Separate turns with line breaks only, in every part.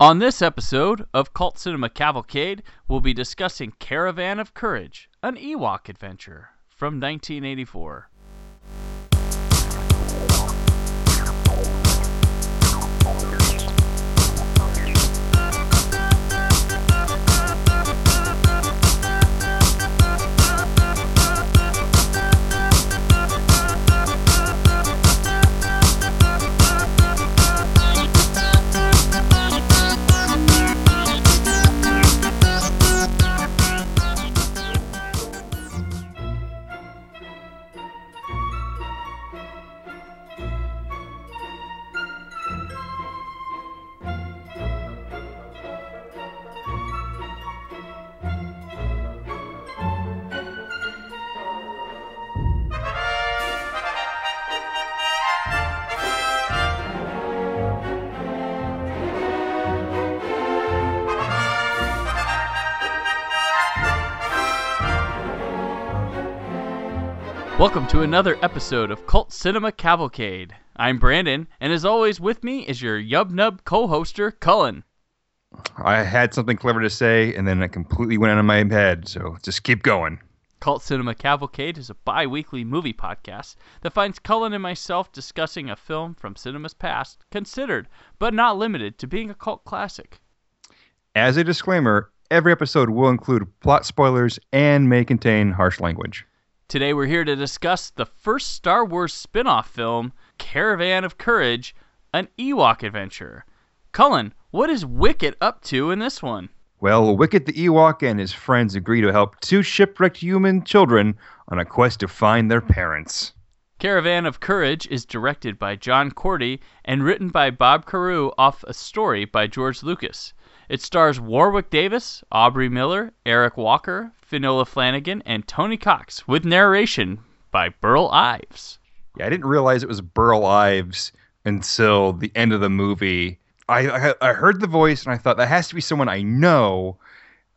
On this episode of Cult Cinema Cavalcade, we'll be discussing Caravan of Courage, an Ewok adventure from 1984. To another episode of Cult Cinema Cavalcade. I'm Brandon, and as always, with me is your Yub Nub co hoster, Cullen.
I had something clever to say, and then it completely went out of my head, so just keep going.
Cult Cinema Cavalcade is a bi weekly movie podcast that finds Cullen and myself discussing a film from cinema's past, considered, but not limited to being a cult classic.
As a disclaimer, every episode will include plot spoilers and may contain harsh language.
Today we're here to discuss the first Star Wars spin off film, Caravan of Courage, an Ewok adventure. Cullen, what is Wicket up to in this one?
Well, Wicket the Ewok and his friends agree to help two shipwrecked human children on a quest to find their parents.
Caravan of Courage is directed by John Korty and written by Bob Carrau off a story by George Lucas. It stars Warwick Davis, Aubree Miller, Eric Walker, Fionnula Flanagan, and Tony Cox, with narration by Burl Ives.
Yeah, I didn't realize it was Burl Ives until the end of the movie. I, I I heard the voice and I thought that has to be someone I know.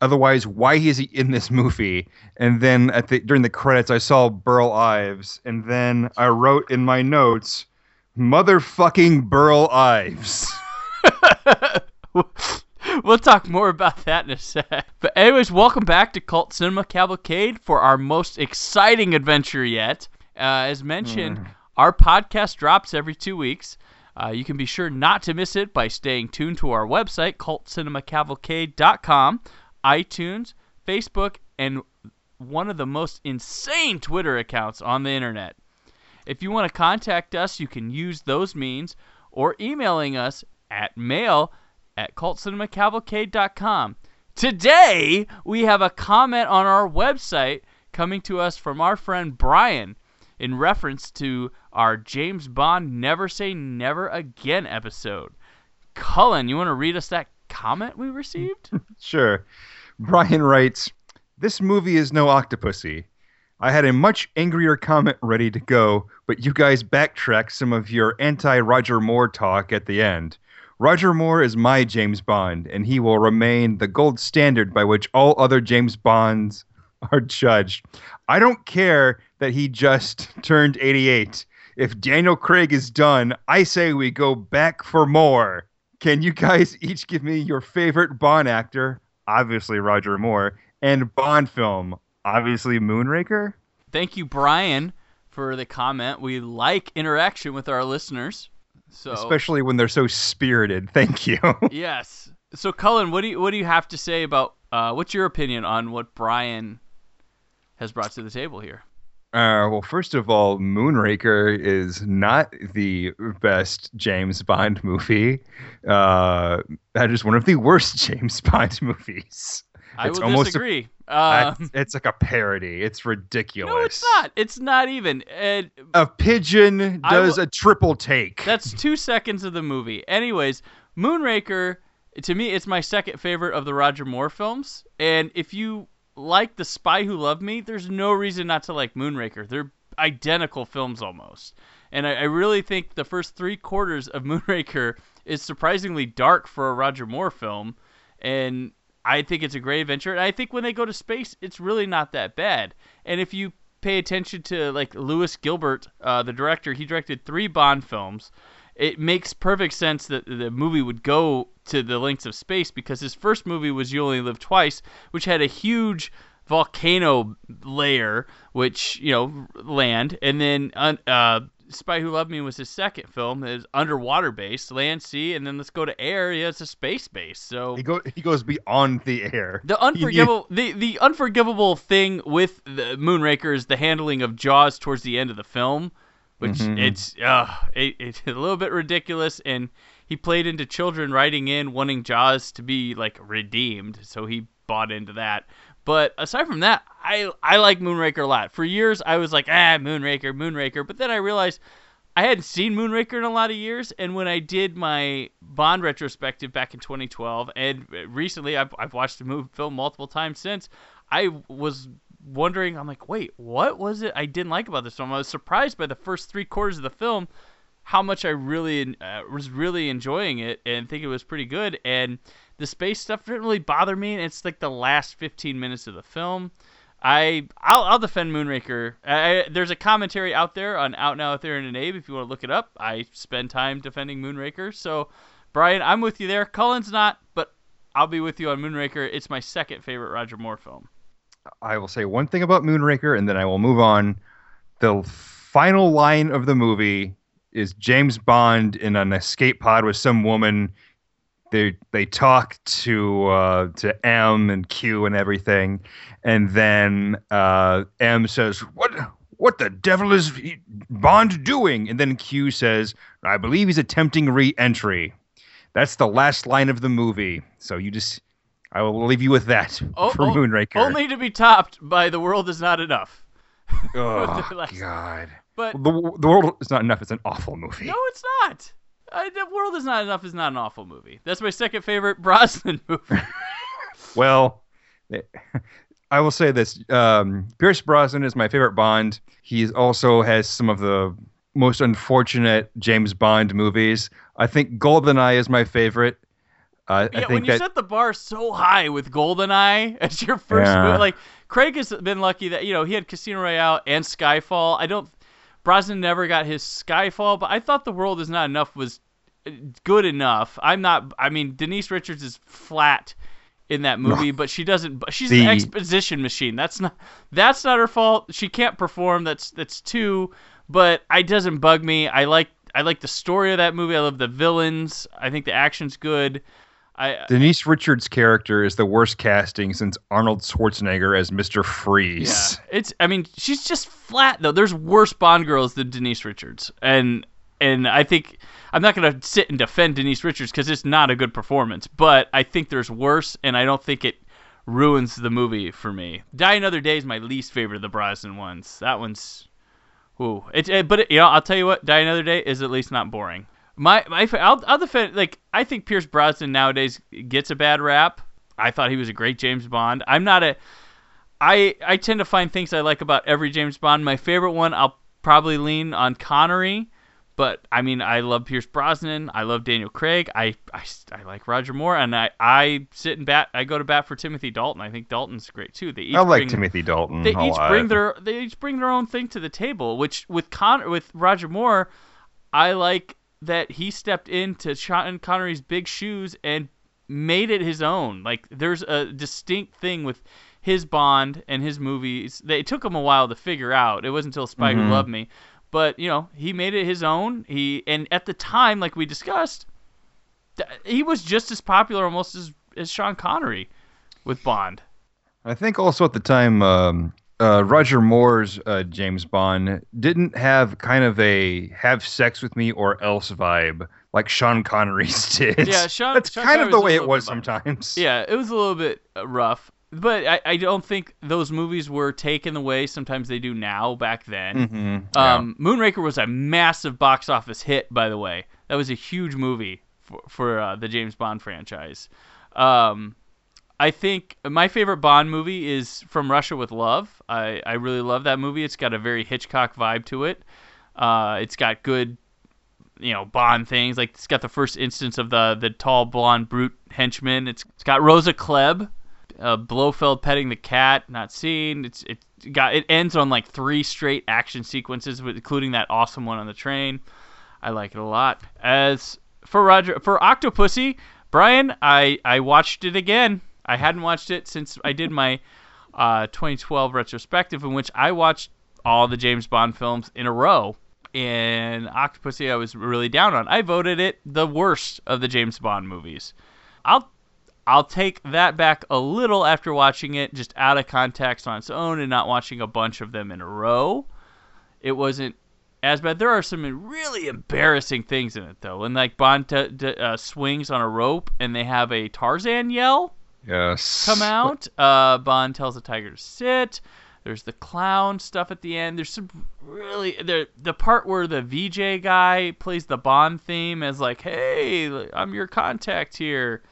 Otherwise, why is he in this movie? And then at the during the credits, I saw Burl Ives, and then I wrote in my notes, "Motherfucking Burl Ives."
we'll talk more about that in a sec. But anyways, welcome back to Cult Cinema Cavalcade for our most exciting adventure yet. Uh, as mentioned,
Mm.
our podcast drops every two weeks. Uh, you can be sure not to miss it by staying tuned to our website, cultcinemacavalcade.com, iTunes, Facebook, and one of the most insane Twitter accounts on the internet. If you want to contact us, you can use those means or emailing us at mail at cultcinemacavalcade.com. Today, we have a comment on our website coming to us from our friend Brian in reference to our James Bond Never Say Never Again episode. Cullen, you want to read us that comment we received?
Sure. Brian writes, This movie is no Octopussy. I had a much angrier comment ready to go, but you guys backtracked some of your anti Roger Moore talk at the end. Roger Moore is my James Bond, and he will remain the gold standard by which all other James Bonds are judged. I don't care that he just turned 88. If Daniel Craig is done, I say we go back for more. Can you guys each give me your favorite Bond actor? Obviously, Roger Moore. And Bond film? Obviously, Moonraker?
Thank you, Brian, for the comment. We like interaction with our listeners. So
Especially when they're so spirited. Thank you.
yes. So Cullen, what do you what do you have to say about uh, what's your opinion on what Brian has brought to the table here?
Uh, well, first of all, Moonraker is not the best James Bond movie. Uh, that is one of the worst James Bond movies.
I
It's
will
almost a-
disagree.
Uh,
Um,
it's like a parody. It's ridiculous.
no, it's not. It's not even. And
A pigeon does
will-
a triple take.
that's two seconds of the movie. Anyways, Moonraker, to me, it's my second favorite of the Roger Moore films. And if you like The Spy Who Loved Me, there's no reason not to like Moonraker. They're identical films almost. And I, I really think the first three quarters of Moonraker is surprisingly dark for a Roger Moore film. And I think it's a great adventure. And I think when they go to space, it's really not that bad. And if you pay attention to like Lewis Gilbert, uh, the director, he directed three Bond films. it makes perfect sense that the movie would go to the lengths of space because his first movie was You Only Live Twice, which had a huge volcano layer, which you know land, and then uh, Spy Who Loved Me was his second film. Is underwater based, land, sea, and then let's go to air. Yeah, it's a space base. So
he go he goes beyond the air.
The unforgivable the, the unforgivable thing with the Moonraker is the handling of Jaws towards the end of the film, which mm-hmm. it's uh it, it's a little bit ridiculous and he played into children writing in wanting Jaws to be like redeemed, so he bought into that. But aside from that, I I like Moonraker a lot. For years, I was like, ah, Moonraker, Moonraker. But then I realized I hadn't seen Moonraker in a lot of years, and when I did my Bond retrospective back in 2012, and recently I've, I've watched the movie film multiple times since, I was wondering, I'm like, wait, what was it I didn't like about this film? I was surprised by the first three quarters of the film, how much I really uh, was really enjoying it and think it was pretty good. And the space stuff didn't really bother me. It's like the last 15 minutes of the film. I I'll, I'll defend Moonraker. I, there's a commentary out there on Out Now, Out There in an Abe. If you want to look it up, I spend time defending Moonraker. So, Brian, I'm with you there. Cullen's not, but I'll be with you on Moonraker. It's my second favorite Roger Moore film.
I will say one thing about Moonraker, and then I will move on. The final line of the movie is James Bond in an escape pod with some woman they they talk to uh, to M and Q and everything, and then uh, M says, "What what the devil is Bond doing?" And then Q says, "I believe he's attempting re-entry." That's the last line of the movie. So you just, I will leave you with that oh, for Moonraker.
Only to be topped by "The World Is Not Enough."
oh God! But the, the world is not enough. It's an awful movie.
No, it's not. Uh, the World Is Not Enough is not an awful movie. That's my second favorite Brosnan movie.
well, I will say this: um, Pierce Brosnan is my favorite Bond. He also has some of the most unfortunate James Bond movies. I think GoldenEye is my favorite. Uh,
yeah,
I think
when you
that,
set the bar so high with GoldenEye as your first yeah. movie, like Craig has been lucky that you know he had Casino Royale and Skyfall. I don't. Brosnan never got his Skyfall, but I thought The World Is Not Enough was uh, good enough. I'm not. I mean, Denise Richards is flat in that movie, but she doesn't. She's the, an exposition machine. That's not. That's not her fault. She can't perform. That's that's two. But it doesn't bug me. I like. I like the story of that movie. I love the villains. I think the action's good. I,
Denise Richards' character is the worst casting since Arnold Schwarzenegger as Mr. Freeze.
Yeah, it's. I mean, she's just flat though. There's worse Bond girls than Denise Richards, and and I think I'm not going to sit and defend Denise Richards because it's not a good performance, but I think there's worse, and I don't think it ruins the movie for me. Die Another Day is my least favorite of the Brosnan ones. That one's, ooh, it, it eh, but it, you know, I'll tell you what, Die Another Day is at least not boring. My my, I'll, I'll defend like I think Pierce Brosnan nowadays gets a bad rap. I thought he was a great James Bond. I'm not a I I tend to find things I like about every James Bond. My favorite one, I'll probably lean on Connery. But I mean, I love Pierce Brosnan. I love Daniel Craig. I, I, I like Roger Moore, and I, I sit and bat. I go to bat for Timothy Dalton. I think Dalton's great too.
They each I like bring, Timothy Dalton.
They each lot. bring their they each bring their own thing to the table. Which with Con with Roger Moore, I like that he stepped into Sean Connery's big shoes and made it his own. Like there's a distinct thing with his Bond and his movies. They, it took him a while to figure out. It wasn't until Spy mm-hmm. Who Loved Me but you know, he made it his own. He and at the time, like we discussed, he was just as popular almost as as Sean Connery with Bond.
I think also at the time, um, uh, Roger Moore's uh, James Bond didn't have kind of a have sex with me or else vibe like Sean Connery's did.
Yeah, Sean.
That's
Sean
kind
Connery's
of the way it was sometimes.
Yeah, it was a little bit uh, rough but I, I don't think those movies were taken the way sometimes they do now back then.
Mm-hmm. Yeah.
Um, Moonraker was a massive box office hit, by the way. That was a huge movie for, for uh, the James Bond franchise. Um, I think my favorite Bond movie is From Russia with Love. I, I really love that movie. It's got a very Hitchcock vibe to it. Uh, it's got good, you know, Bond things. Like it's got the first instance of the the tall blonde brute henchman. It's, it's got Rosa Klebb uh, Blofeld petting the cat, not seen. It's it got it ends on like three straight action sequences, including that awesome one on the train. I like it a lot. As for Roger for Octopussy, Brian, I I watched it again. I hadn't watched it since I did my uh, 2012 retrospective, in which I watched all the James Bond films in a row. And Octopussy, I was really down on. I voted it the worst of the James Bond movies. I'll I'll take that back a little after watching it just out of context on its own and not watching a bunch of them in a row. It wasn't as bad. There are some really embarrassing things in it though. When like Bond t- t- uh, swings on a rope and they have a Tarzan yell
Yes.
come out. Uh, Bond tells the tiger to sit. There's the clown stuff at the end. There's some really the the part where the Vijay guy plays the Bond theme as like, "Hey, I'm your contact here."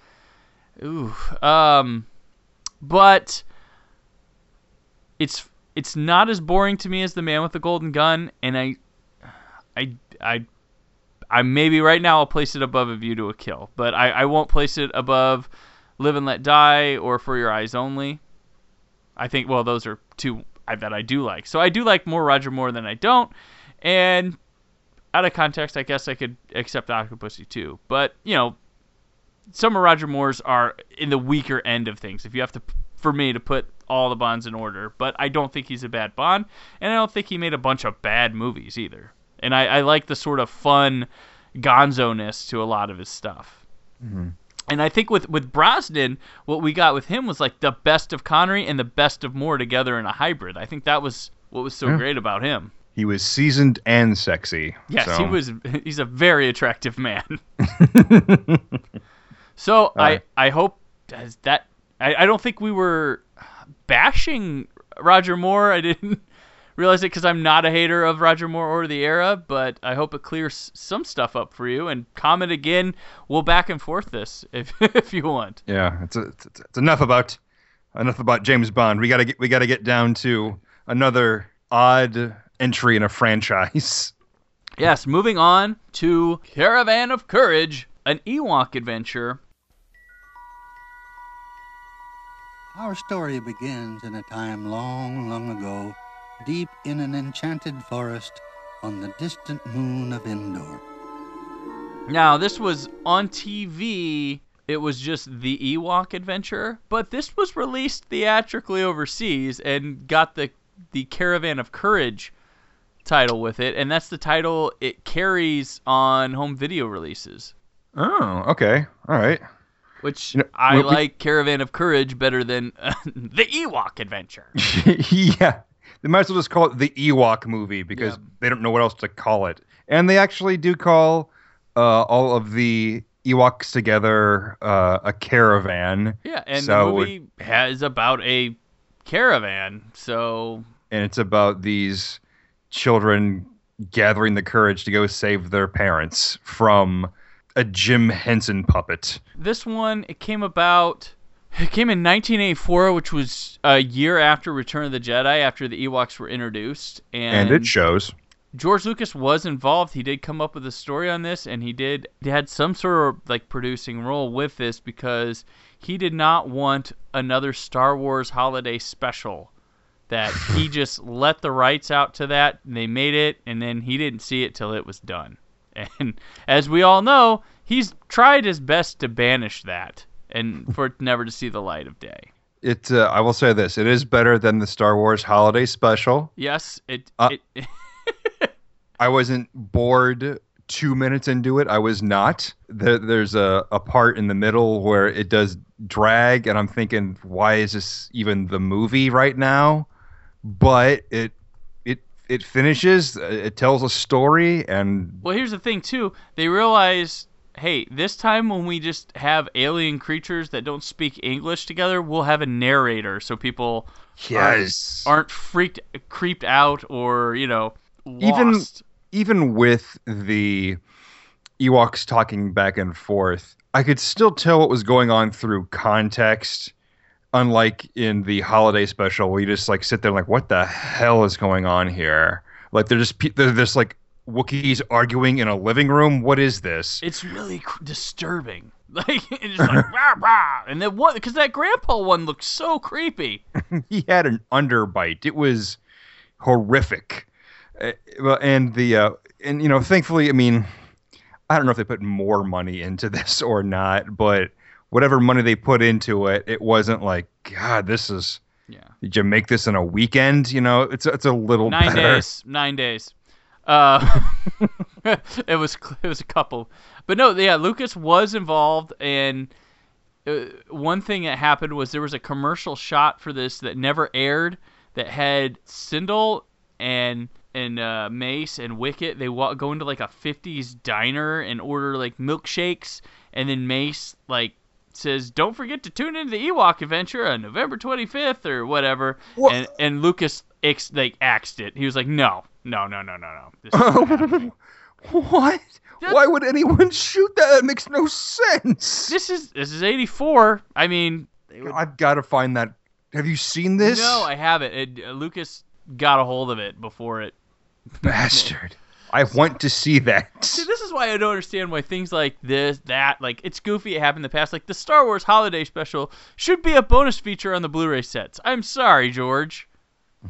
Ooh. Um, but it's it's not as boring to me as the Man with the Golden Gun, and I, I, I, I maybe right now I'll place it above A View to a Kill, but I, I won't place it above Live and Let Die or For Your Eyes Only. I think well those are two that I do like. So I do like more Roger Moore than I don't, and out of context, I guess I could accept Octopussy too. But you know, some of Roger Moore's are in the weaker end of things. If you have to, for me to put all the Bonds in order, but I don't think he's a bad Bond, and I don't think he made a bunch of bad movies either. And I, I like the sort of fun gonzo-ness to a lot of his stuff. Mm-hmm. And I think with with Brosnan, what we got with him was like the best of Connery and the best of Moore together in a hybrid. I think that was what was so
Yeah.
great about him.
He was seasoned and sexy.
Yes,
so-
he was. He's a very attractive man. so I
Uh.
I hope as that I, I don't think we were bashing Roger Moore. I didn't realize it because I'm not a hater of Roger Moore or the era, but I hope it clears some stuff up for you. And comment again. We'll back and forth this if if you want.
Yeah, it's, it's, it's it's enough about enough about James Bond. We gotta get we gotta get down to another odd entry in a franchise.
Yes, moving on to Caravan of Courage, an Ewok adventure.
Our story begins in a time long, long ago, deep in an enchanted forest on the distant moon of Endor.
Now, this was on TV. It was just the Ewok adventure, but this was released theatrically overseas and got the the Caravan of Courage title with it, and that's the title it carries on home video releases.
Oh, okay, all right.
Which
You know,
I
we- we-
like Caravan of Courage better than the Ewok adventure.
yeah, they might as well just call it the Ewok movie because
Yeah.
they don't know what else to call it. And they actually do call uh, all of the Ewoks together uh, a caravan,
Yeah, and
So-
the movie has about a caravan, so
and it's about these children gathering the courage to go save their parents from a Jim Henson puppet.
This one it came about. It came in 1984, which was a year after Return of the Jedi, after the Ewoks were introduced, and,
And it shows.
George Lucas was involved. He did come up with a story on this, and he did he had some sort of like producing role with this because he did not want another Star Wars holiday special. That he just let the rights out to that, and they made it, and then he didn't see it till it was done. And as we all know, he's tried his best to banish that and for it never to see the light of day.
It. Uh, I will say this: it is better than the Star Wars Holiday Special.
Yes, it.
Uh,
it
I wasn't bored two minutes into it. I was not. There, there's a, a part in the middle where it does drag, and I'm thinking, why is this even the movie right now? But it it it finishes. It tells a story, and
Well, here's the thing too. They realize, hey, this time when we just have alien creatures that don't speak English together, we'll have a narrator so people
yes,
aren't freaked, creeped out, or you know,
Even-
lost.
even with the Ewoks talking back and forth, I could still tell what was going on through context. Unlike in the holiday special, where you just like sit there like, what the hell is going on here? Like they're just they're just like Wookiees arguing in a living room. What is this?
It's really cr- disturbing. Like it's just like rah, rah. and then what? Because that grandpa one looked so creepy.
he had an underbite. It was horrific. Uh, and the uh, and you know, thankfully, I mean, I don't know if they put more money into this or not, but whatever money they put into it, it wasn't like, God, this is.
Yeah.
Did you make this in a weekend? You know, it's it's a little
Nine
better.
days. Nine days. Uh, it was it was a couple, but no, yeah, Lucas was involved, and uh, one thing that happened was there was a commercial shot for this that never aired that had Cindel and and uh, Mace and Wicket. They wa- go into like a '50s diner and order like milkshakes, and then Mace like says, "Don't forget to tune into the Ewok adventure on November 25th or whatever."
What?
And and Lucas ex- like axed it. He was like, "No, no, no, no, no, no." This isn't happening."
what? Why would anyone shoot that? That makes no sense.
this is this is 84. I mean, they would-
I've got to find that. Have you seen this?
no, I haven't. It, uh, Lucas got a hold of it before it.
bastard. I want to see that.
See, this is why I don't understand why things like this, that, like it's goofy. It happened in the past. Like the Star Wars Holiday Special should be a bonus feature on the Blu-ray sets. I'm sorry, George.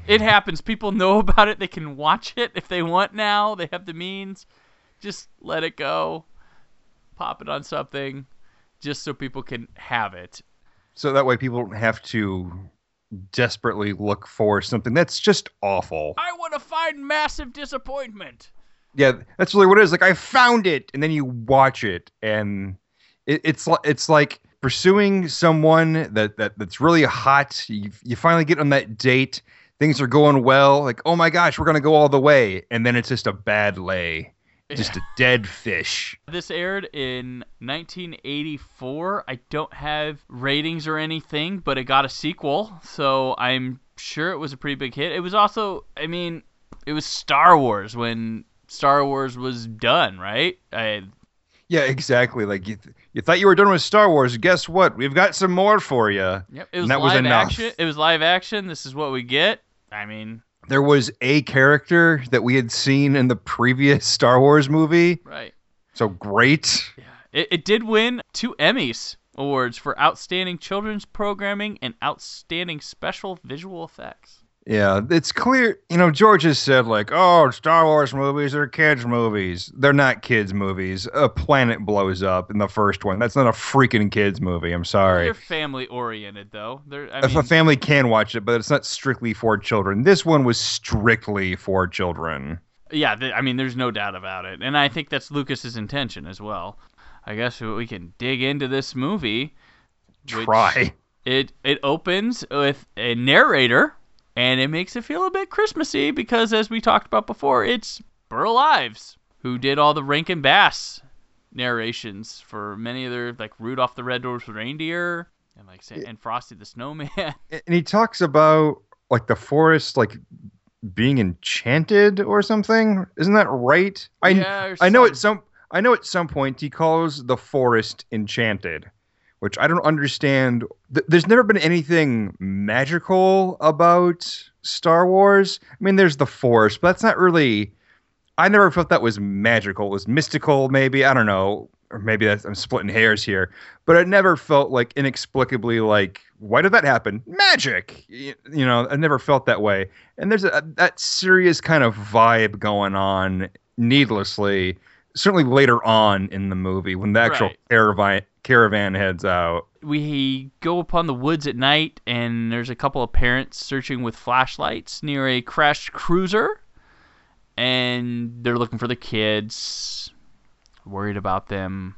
It happens. People know about it. They can watch it if they want now. They have the means. Just let it go. Pop it on something, just so people can have it.
So that way people don't have to desperately look for something that's just awful.
I want to find massive disappointment.
Yeah, that's really what it is. Like I found it, and then you watch it, and it, it's li- it's like pursuing someone that, that that's really hot. You you finally get on that date. Things are going well. Like oh my gosh, we're gonna go all the way, and then it's just a bad lay, just a dead fish.
This aired in 1984. I don't have ratings or anything, but it got a sequel, so I'm sure it was a pretty big hit. It was also, I mean, it was Star Wars when Star Wars was done, right? I,
Yeah, exactly. Like you, th- you thought you were done with Star Wars. Guess what? We've got some more for you.
yep, it was
that was
live
enough.
action. It was live action. This is what we get. I mean,
There was a character that we had seen in the previous Star Wars movie.
right.
So great.
Yeah. It, it did win two Emmys awards for outstanding children's programming and outstanding special visual effects.
Yeah, it's clear. You know, George has said like, "Oh, Star Wars movies are kids' movies. They're not kids' movies. A planet blows up in the first one. That's not a freaking kids' movie. I'm sorry.
They're family oriented though. They're I
if
mean,
a family can watch it, but it's not strictly for children. This one was strictly for children.
yeah, th- I mean there's no doubt about it. And I think that's Lucas's intention as well. I guess we we can dig into this movie.
Try.
It it opens with a narrator and it makes it feel a bit Christmassy because as we talked about before, it's Burl Ives who did all the Rankin Bass narrations for many of their like Rudolph the Red-Nosed Reindeer and like and Frosty the Snowman.
and he talks about like the forest like being enchanted or something. Isn't that right? I
Yeah,
i know at some i know at some point he calls the forest enchanted which i don't understand. Th- there's never been anything magical about star wars. I mean there's the Force, but that's not really i never felt that was magical. It was mystical maybe i don't know or maybe i'm splitting hairs here but it never felt like inexplicably like why did that happen? Magic! Y- you know i never felt that way. And there's a that serious kind of vibe going on needlessly certainly later on in the movie when the actual
Right.
caravan caravan heads out.
We go upon the woods at night and there's a couple of parents searching with flashlights near a crashed cruiser and they're looking for the kids worried about them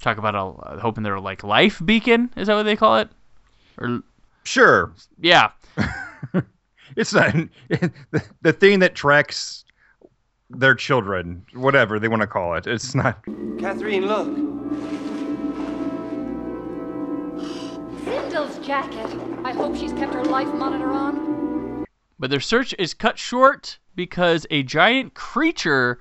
talk about a, hoping they're like life beacon is that what they call it? Or
sure.
Yeah.
It's not the, the thing that tracks their children whatever they want to call it it's not
Catarine, look.
Cindel's jacket. I hope she's kept her life monitor on.
but their search is cut short because a giant creature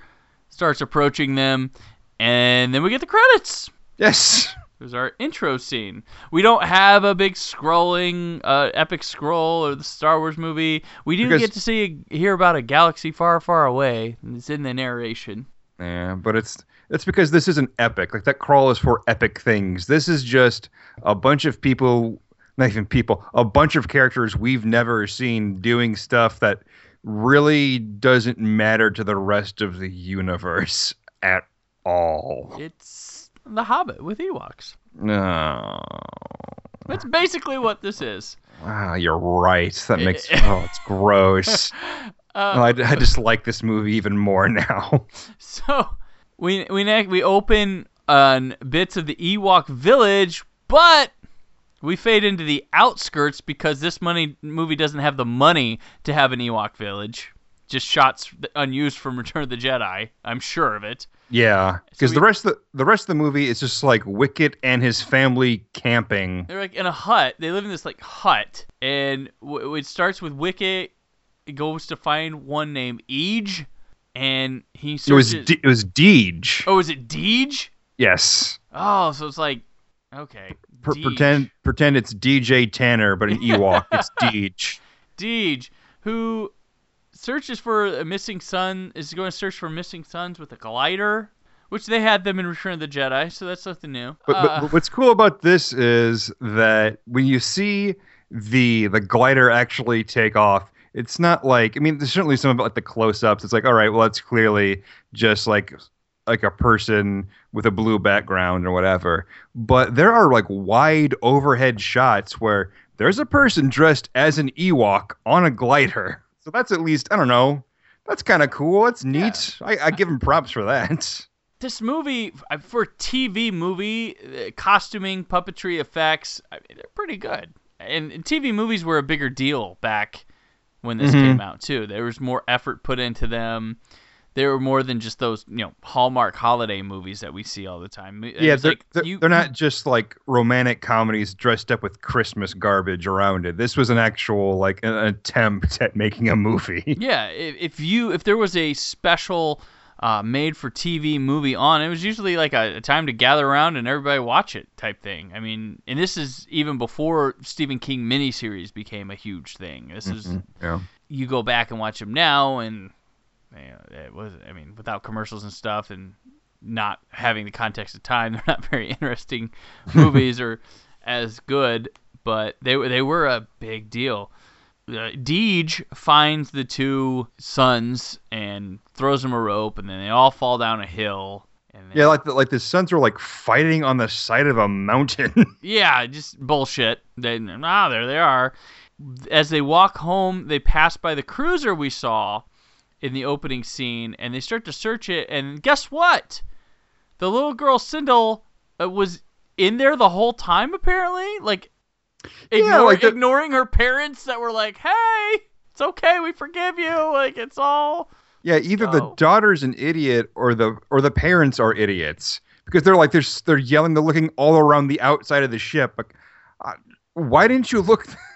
starts approaching them and then we get the credits
yes
There's our intro scene. We don't have a big scrolling uh, epic scroll or the Star Wars movie. We do
Because-
get to see hear about a galaxy far, far away. and It's in the narration.
Yeah, but it's it's because this isn't epic. Like that crawl is for epic things. This is just a bunch of people, not even people, a bunch of characters we've never seen doing stuff that really doesn't matter to the rest of the universe at all.
It's The Hobbit with Ewoks.
No.
That's basically what this is.
Ah, you're right. That makes oh, it's gross.
Uh,
Oh, I, I just like this movie even more now.
So we we we open on bits of the Ewok village, but we fade into the outskirts because this money movie doesn't have the money to have an Ewok village. Just shots unused from Return of the Jedi. I'm sure of it.
Yeah, because
we-
the rest of the, the rest of the movie is just like Wicket and his family camping.
They're like in a hut. They live in this like hut, and w- it starts with Wicket goes to find one named Eej, and he
It was
searches.
D- it was Deej.
oh, is it Deej?
Yes.
Oh, so it's like okay. Deej.
pretend pretend it's DJ Tanner, but an Ewok. it's Deej.
Deej, who searches for a missing son, is going to search for missing sons with a glider, which they had them in Return of the Jedi, so that's something new.
But,
Uh,
but what's cool about this is that when you see the the glider actually take off, it's not like I mean, there's certainly some of like the close-ups. It's like, all right, well, that's clearly just like like a person with a blue background or whatever. But there are like wide overhead shots where there's a person dressed as an Ewok on a glider. So that's at least I don't know. That's kind of cool. It's neat. I, I give him props for that.
this movie, uh, for TV movie, uh, costuming, puppetry effects, I mean, they're pretty good. And, and TV movies were a bigger deal back when this
Mhm.
came out, too. There was more effort put into them. They were more than just those, you know, Hallmark holiday movies that we see all the time. It
Yeah, they're,
like,
they're,
you-
they're not just like romantic comedies dressed up with Christmas garbage around it. This was an actual like an attempt at making a movie.
Yeah, if, if you if there was a special uh, made for TV movie on, it was usually like a, a time to gather around and everybody watch it type thing. I mean, and this is even before Stephen King miniseries became a huge thing. This is
Yeah.
you go back and watch them now, and it was I mean without commercials and stuff and not having the context of time, they're not very interesting movies or as good, but they were they were a big deal. Uh, Deej finds the two sons and throws them a rope, and then they all fall down a hill. And
Yeah, like the, like the sons are like fighting on the side of a mountain.
yeah, just bullshit. They ah, there they are. As they walk home, they pass by the cruiser we saw in the opening scene, and they start to search it. And guess what? The little girl Cindel uh, was in there the whole time, apparently. Like, ignore,
like the-
ignoring her parents that were like, "Hey, it's okay, we forgive you." Like, it's all.
yeah, either the daughter's an idiot or the or the parents are idiots because they're like they're they're yelling, they're looking all around the outside of the ship. Like, uh, why didn't you look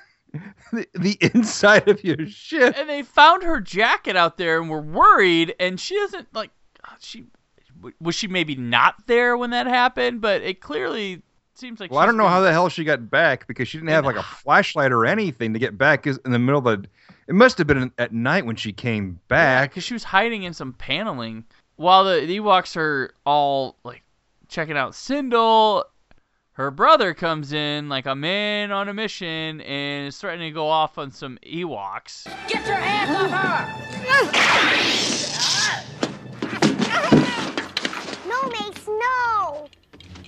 the, the inside of your ship?
and they found her jacket out there and were worried and she doesn't like uh, she was she maybe not there when that happened but it clearly seems like
Well, I don't know
been-
how the hell she got back because she didn't have like a flashlight or anything to get back is- in the middle of the. It must have been at night when she came back.
because she was hiding in some paneling while the, the Ewoks are all like checking out Cindel her brother comes in like a man on a mission and is threatening to go off on some Ewoks
Get your hands off her!
No, Mace, no!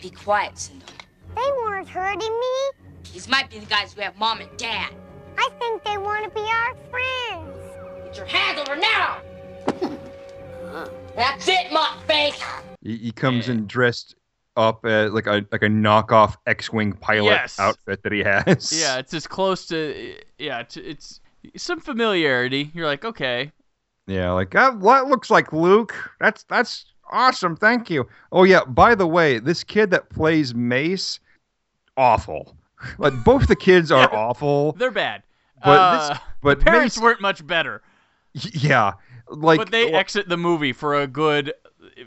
Be quiet, Cindel.
They weren't hurting me.
These might be the guys who have mom and dad.
I think they want to be our friends.
Get your hands over now! That's it, mutt face!
He, he comes in dressed up as like a like a knockoff X-wing pilot
Yes.
outfit that he has.
yeah it's as close to yeah it's, it's some familiarity you're like okay
Yeah, like that, that looks like Luke. That's that's awesome. Thank you. Oh yeah, by the way, this kid that plays Mace, awful. Like both the kids are
Yeah.
awful.
They're bad.
But
uh,
this- but
the parents
Mace-
weren't much better.
Yeah, like
but they
well,
exit the movie for a good,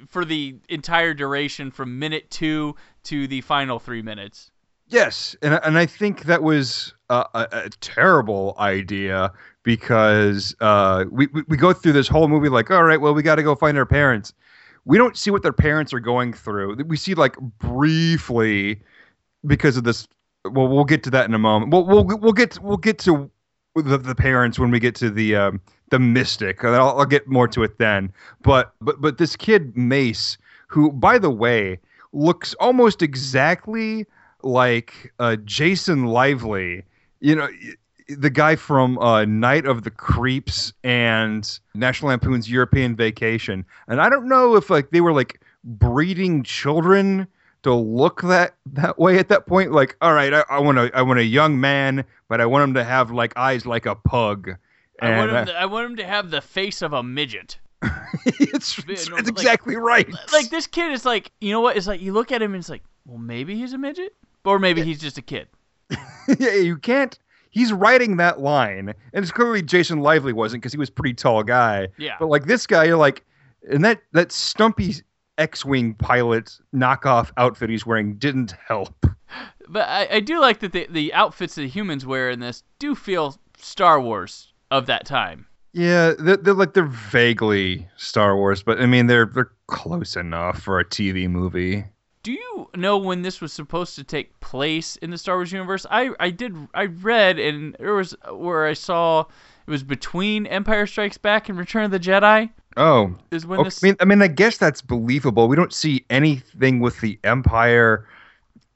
for the entire duration from minute two to the final three minutes.
Yes, and and I think that was a, a, a terrible idea because uh, we, we we go through this whole movie like, all right, well, we got to go find our parents. We don't see what their parents are going through. We see like briefly because of this. Well, we'll get to that in a moment. We'll we'll we'll get we'll get to the, the parents when we get to the um, the mystic. I'll, I'll get more to it then. But but but this kid Mace who, by the way, looks almost exactly like uh, Jason Lively. You know, the guy from uh, Night of the Creeps and National Lampoon's European Vacation. And I don't know if like they were like breeding children to look that that way at that point. Like, all right, I, I want a I want a young man, but I want him to have like eyes like a pug.
I want, him to, I want him to have the face of a midget.
it's, it's
like-
exactly right.
Like this kid is like, you know what? It's like you look at him and it's like, well, maybe he's a midget, or maybe he's just a kid.
yeah, you can't. He's writing that line, and it's clearly Jason Lively wasn't because he was a pretty tall guy.
Yeah.
But like this guy, you're like, and that that stumpy X-wing pilot knockoff outfit he's wearing didn't help.
But I, I do like that the the outfits that the humans wear in this do feel Star Wars of that time.
Yeah, they're, they're like they're vaguely Star Wars, but I mean they're they're close enough for a TV movie.
Do you know when this was supposed to take place in the Star Wars universe? I, I did I read and there was where I saw it was between Empire Strikes Back and Return of the Jedi.
Oh,
Is when
okay,
this
I mean, I mean, I guess that's believable. We don't see anything with the Empire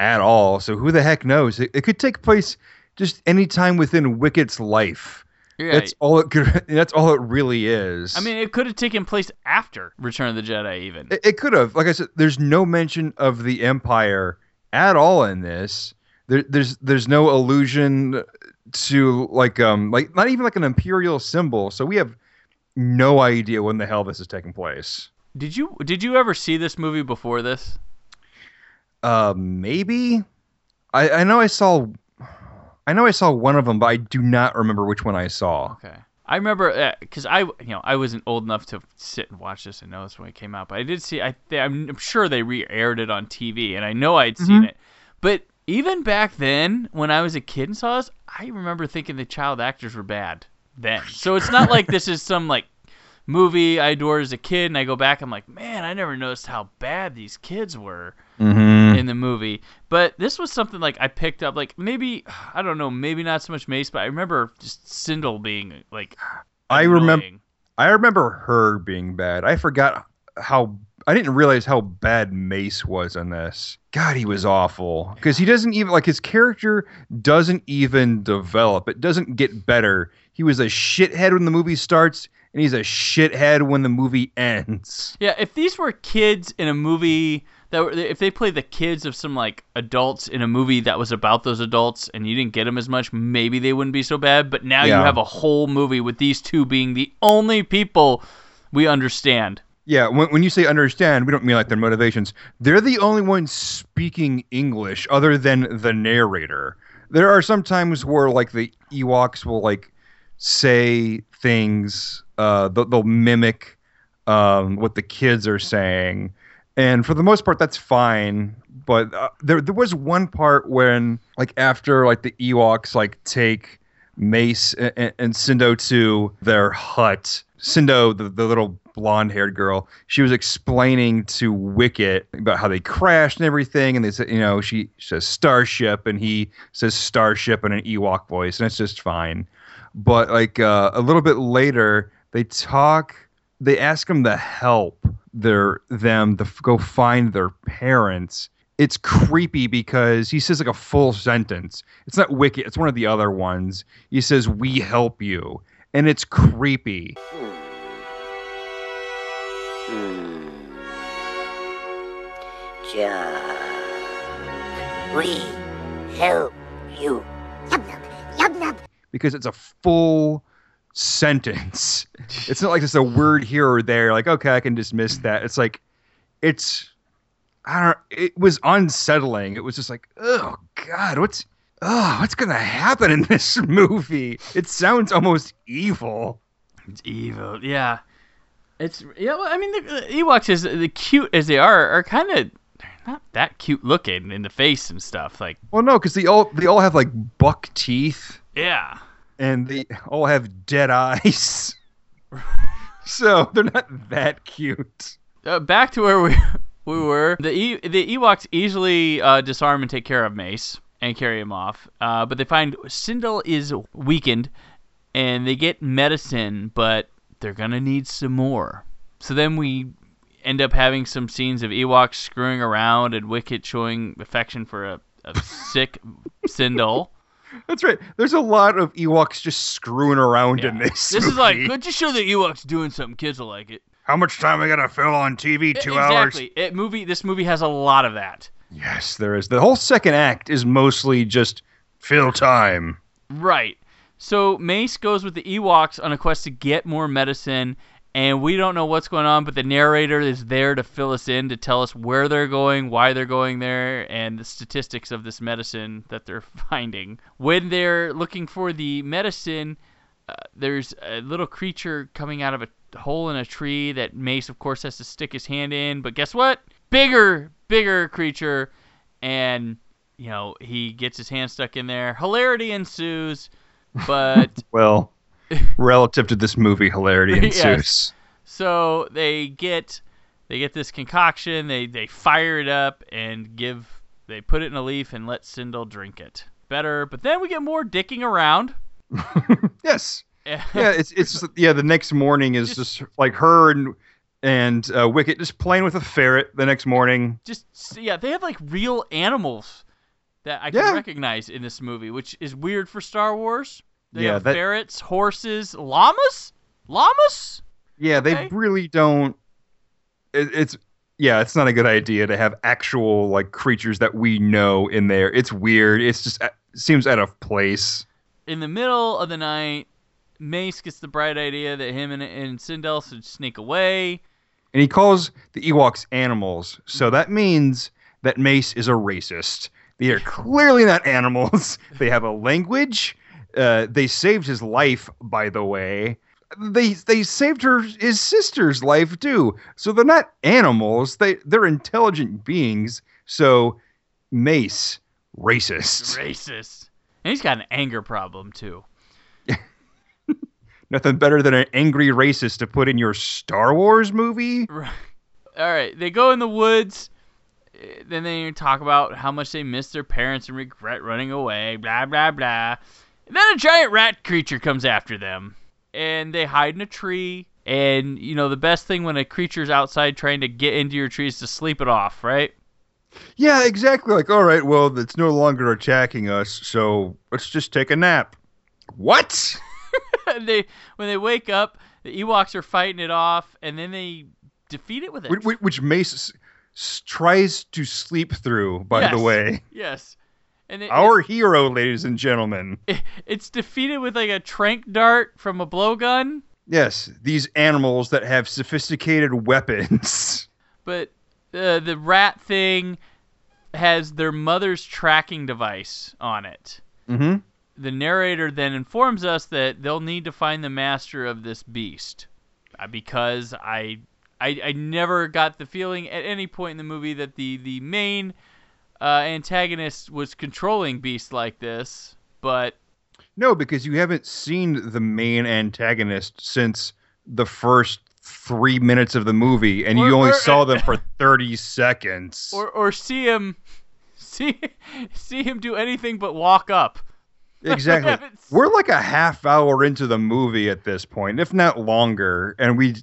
at all, so who the heck knows? It, it could take place just any time within Wicket's life.
yeah,
That's all it could. That's all it really is.
I mean it could have taken place after Return of the Jedi even.
it, it could have. Like I said, there's no mention of the Empire at all in this. There, there's there's no allusion to like um like not even like an imperial symbol. So we have no idea when the hell this is taking place.
Did you did you ever see this movie before this?
Uh, maybe. I I know I saw. I know I saw one of them, but I do not remember which one I saw.
Okay. I remember because I, you know, I wasn't old enough to sit and watch this and know this when it came out, but I did see. I, I'm, I'm sure they re-aired it on TV, and I know I'd seen it. But even back then, when I was a kid and saw this, I remember thinking the child actors were bad then. So it's not like this is some like movie I adored as a kid, and I go back, I'm like, man, I never noticed how bad these kids were
Mm-hmm.
in the movie. But this was something like I picked up, like maybe I don't know, maybe not so much Mace, but I remember just Cindel being like.
I remember. I remember her being bad. I forgot how. I didn't realize how bad Mace was in this. God, he was awful. Because he doesn't even like his character doesn't even develop. It doesn't get better. He was a shithead when the movie starts, and he's a shithead when the movie ends.
Yeah, if these were kids in a movie that were, if they played the kids of some like adults in a movie that was about those adults and you didn't get them as much, maybe they wouldn't be so bad. But now you have a whole movie with these two being the only people we understand.
Yeah, when, when you say understand, we don't mean like their motivations. They're the only ones speaking English other than the narrator. There are some times where like the Ewoks will like say things, uh, they'll, they'll mimic um, what the kids are saying, and for the most part, that's fine. But uh, there there was one part when like after like the Ewoks like take Mace and, and, Sindo to their hut. Sindo, the, the little blonde haired girl, she was explaining to Wicket about how they crashed and everything. And they said, you know, she says starship and he says starship in an Ewok voice. And it's just fine. But like uh, a little bit later, they talk, they ask him to help their them to f- go find their parents. It's creepy because he says like a full sentence. It's not Wicket. it's one of the other ones. He says, We help you. And it's creepy. Hmm.
Jack, we help you.
Yub nub, yub nub.
because it's a full sentence. It's not like just a word here or there. Like, okay, I can dismiss that. It's like, it's, I don't. It was unsettling. It was just like, oh god, what's, oh, what's gonna happen in this movie? It sounds almost evil.
It's evil, yeah. It's yeah. Well, I mean, the, the Ewoks, as the cute as they are, are kind of not that cute looking in the face and stuff. Like,
Well, no, because they all they all have like buck teeth
yeah.
And they all have dead eyes. so they're not that cute.
uh, back to where we we were. The e- the Ewoks easily uh, disarm and take care of Mace and carry him off. Uh, but they find Cindel is weakened, and they get medicine, but they're gonna need some more. So then we end up having some scenes of Ewoks screwing around and Wicket showing affection for a, a sick Cindel.
That's right. There's a lot of Ewoks just screwing around in
Yeah.
this.
This is like,
movie.
good to show the Ewoks doing something. Kids will like it.
how much time I gotta fill on TV? Two hours.
exactly. It movie. This movie has a lot of that.
Yes, there is. The whole second act is mostly just fill time.
Right. So Mace goes with the Ewoks on a quest to get more medicine, and we don't know what's going on, but the narrator is there to fill us in, to tell us where they're going, why they're going there, and the statistics of this medicine that they're finding. When they're looking for the medicine, uh, there's a little creature coming out of a hole in a tree that Mace, of course, has to stick his hand in. But guess what? Bigger, bigger creature, and you know he gets his hand stuck in there. Hilarity ensues, but
Well, relative to this movie, hilarity
Yes.
ensues.
so they get they get this concoction. They they fire it up and give they put it in a leaf and let Cindel drink it. Better, but then we get more dicking around.
Yes. Yeah, it's it's yeah. The next morning is just, like her and and uh, Wicket just playing with a ferret. The next morning,
just yeah, they have like real animals that I can
Yeah.
recognize in this movie, which is weird for Star Wars. They
Yeah,
have
that-
ferrets, horses, llamas, llamas.
yeah,
Okay.
they really don't. It, it's yeah, it's not a good idea to have actual like creatures that we know in there. It's weird. It's just uh, seems out of place.
In the middle of the night, Mace gets the bright idea that him and, and Cindel should sneak away.
And he calls the Ewoks animals. So that means that Mace is a racist. They are clearly not animals. They have a language. Uh, they saved his life, by the way. They they saved her his sister's life too. So they're not animals. They they're intelligent beings. So Mace, racist.
Racist. And he's got an anger problem too.
Nothing better than an angry racist to put in your Star Wars movie.
Right. All right, they go in the woods. Then they talk about how much they miss their parents and regret running away. Blah blah blah. And then a giant rat creature comes after them, and they hide in a tree. And you know the best thing when a creature's outside trying to get into your tree is to sleep it off, right?
Yeah, exactly. Like, all right, well, it's no longer attacking us, so let's just take a nap. What?
They when they wake up, the Ewoks are fighting it off, and then they defeat it with it.
Which, which- Mace s- tries to sleep through, by the way.
Yes. And it,
Our hero, ladies and gentlemen.
it- it's defeated with like a trank dart from a blowgun.
Yes, these animals that have sophisticated weapons.
but uh, the rat thing has their mother's tracking device on it.
mm-hmm.
The narrator then informs us that they'll need to find the master of this beast, uh, because I, I, I never got the feeling at any point in the movie that the the main uh, antagonist was controlling beasts like this. But
No, because you haven't seen the main antagonist since the first three minutes of the movie, and
Or-
you only
or-
saw them for 30 seconds.
or or see him, see see him do anything but walk up.
Exactly. We're like a half hour into the movie at this point, if not longer, and we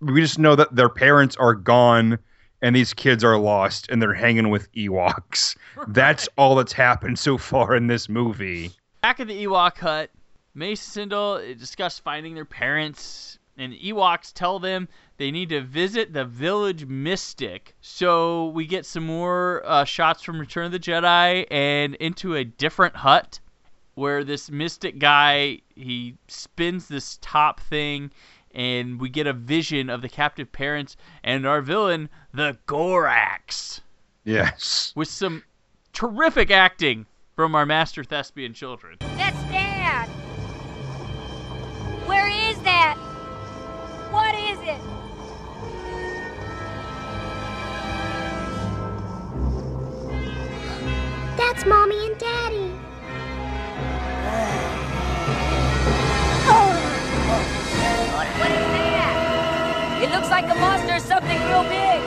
we just know that their parents are gone and these kids are lost and they're hanging with Ewoks. That's all that's happened so far in this movie.
Back at the Ewok hut, Mace and Cindel discuss finding their parents, and Ewoks tell them they need to visit the village mystic. So we get some more uh, shots from Return of the Jedi and into a different hut where this mystic guy he spins this top thing and we get a vision of the captive parents and our villain the Gorax
Yes.
with some terrific acting from our master thespian children
That's Dad. Where is that? What is it? That's Mommy and Daddy.
Like a monster or something real big.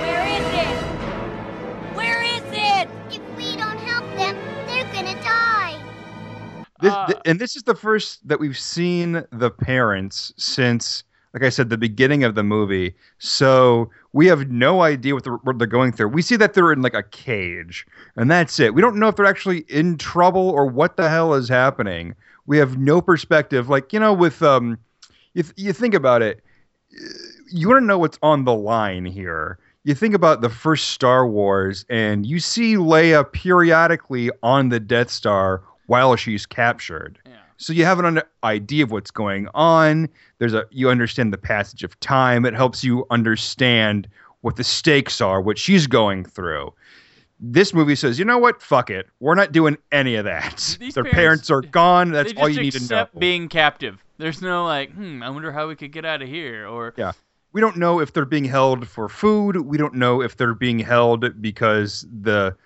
Where is it? Where is it?
If we don't help them, they're gonna die.
This,
Uh,
th- and this is the first that we've seen the parents since like I said, the beginning of the movie. So we have no idea what they're, what they're going through. We see that they're in like a cage, and that's it. We don't know if they're actually in trouble or what the hell is happening. We have no perspective. Like you know, with um, if you think about it, you want to know what's on the line here. You think about the first Star Wars, and you see Leia periodically on the Death Star while she's captured.
Yeah.
So you have an idea of what's going on. There's a you understand the passage of time. It helps you understand what the stakes are, what she's going through. This movie says, you know what? Fuck it. We're not doing any of that.
These
Their
parents-
parents, are gone. That's all you need to know.
being captive. There's no like, hmm, I wonder how we could get out of here, or
Yeah. We don't know if they're being held for food. We don't know if they're being held because the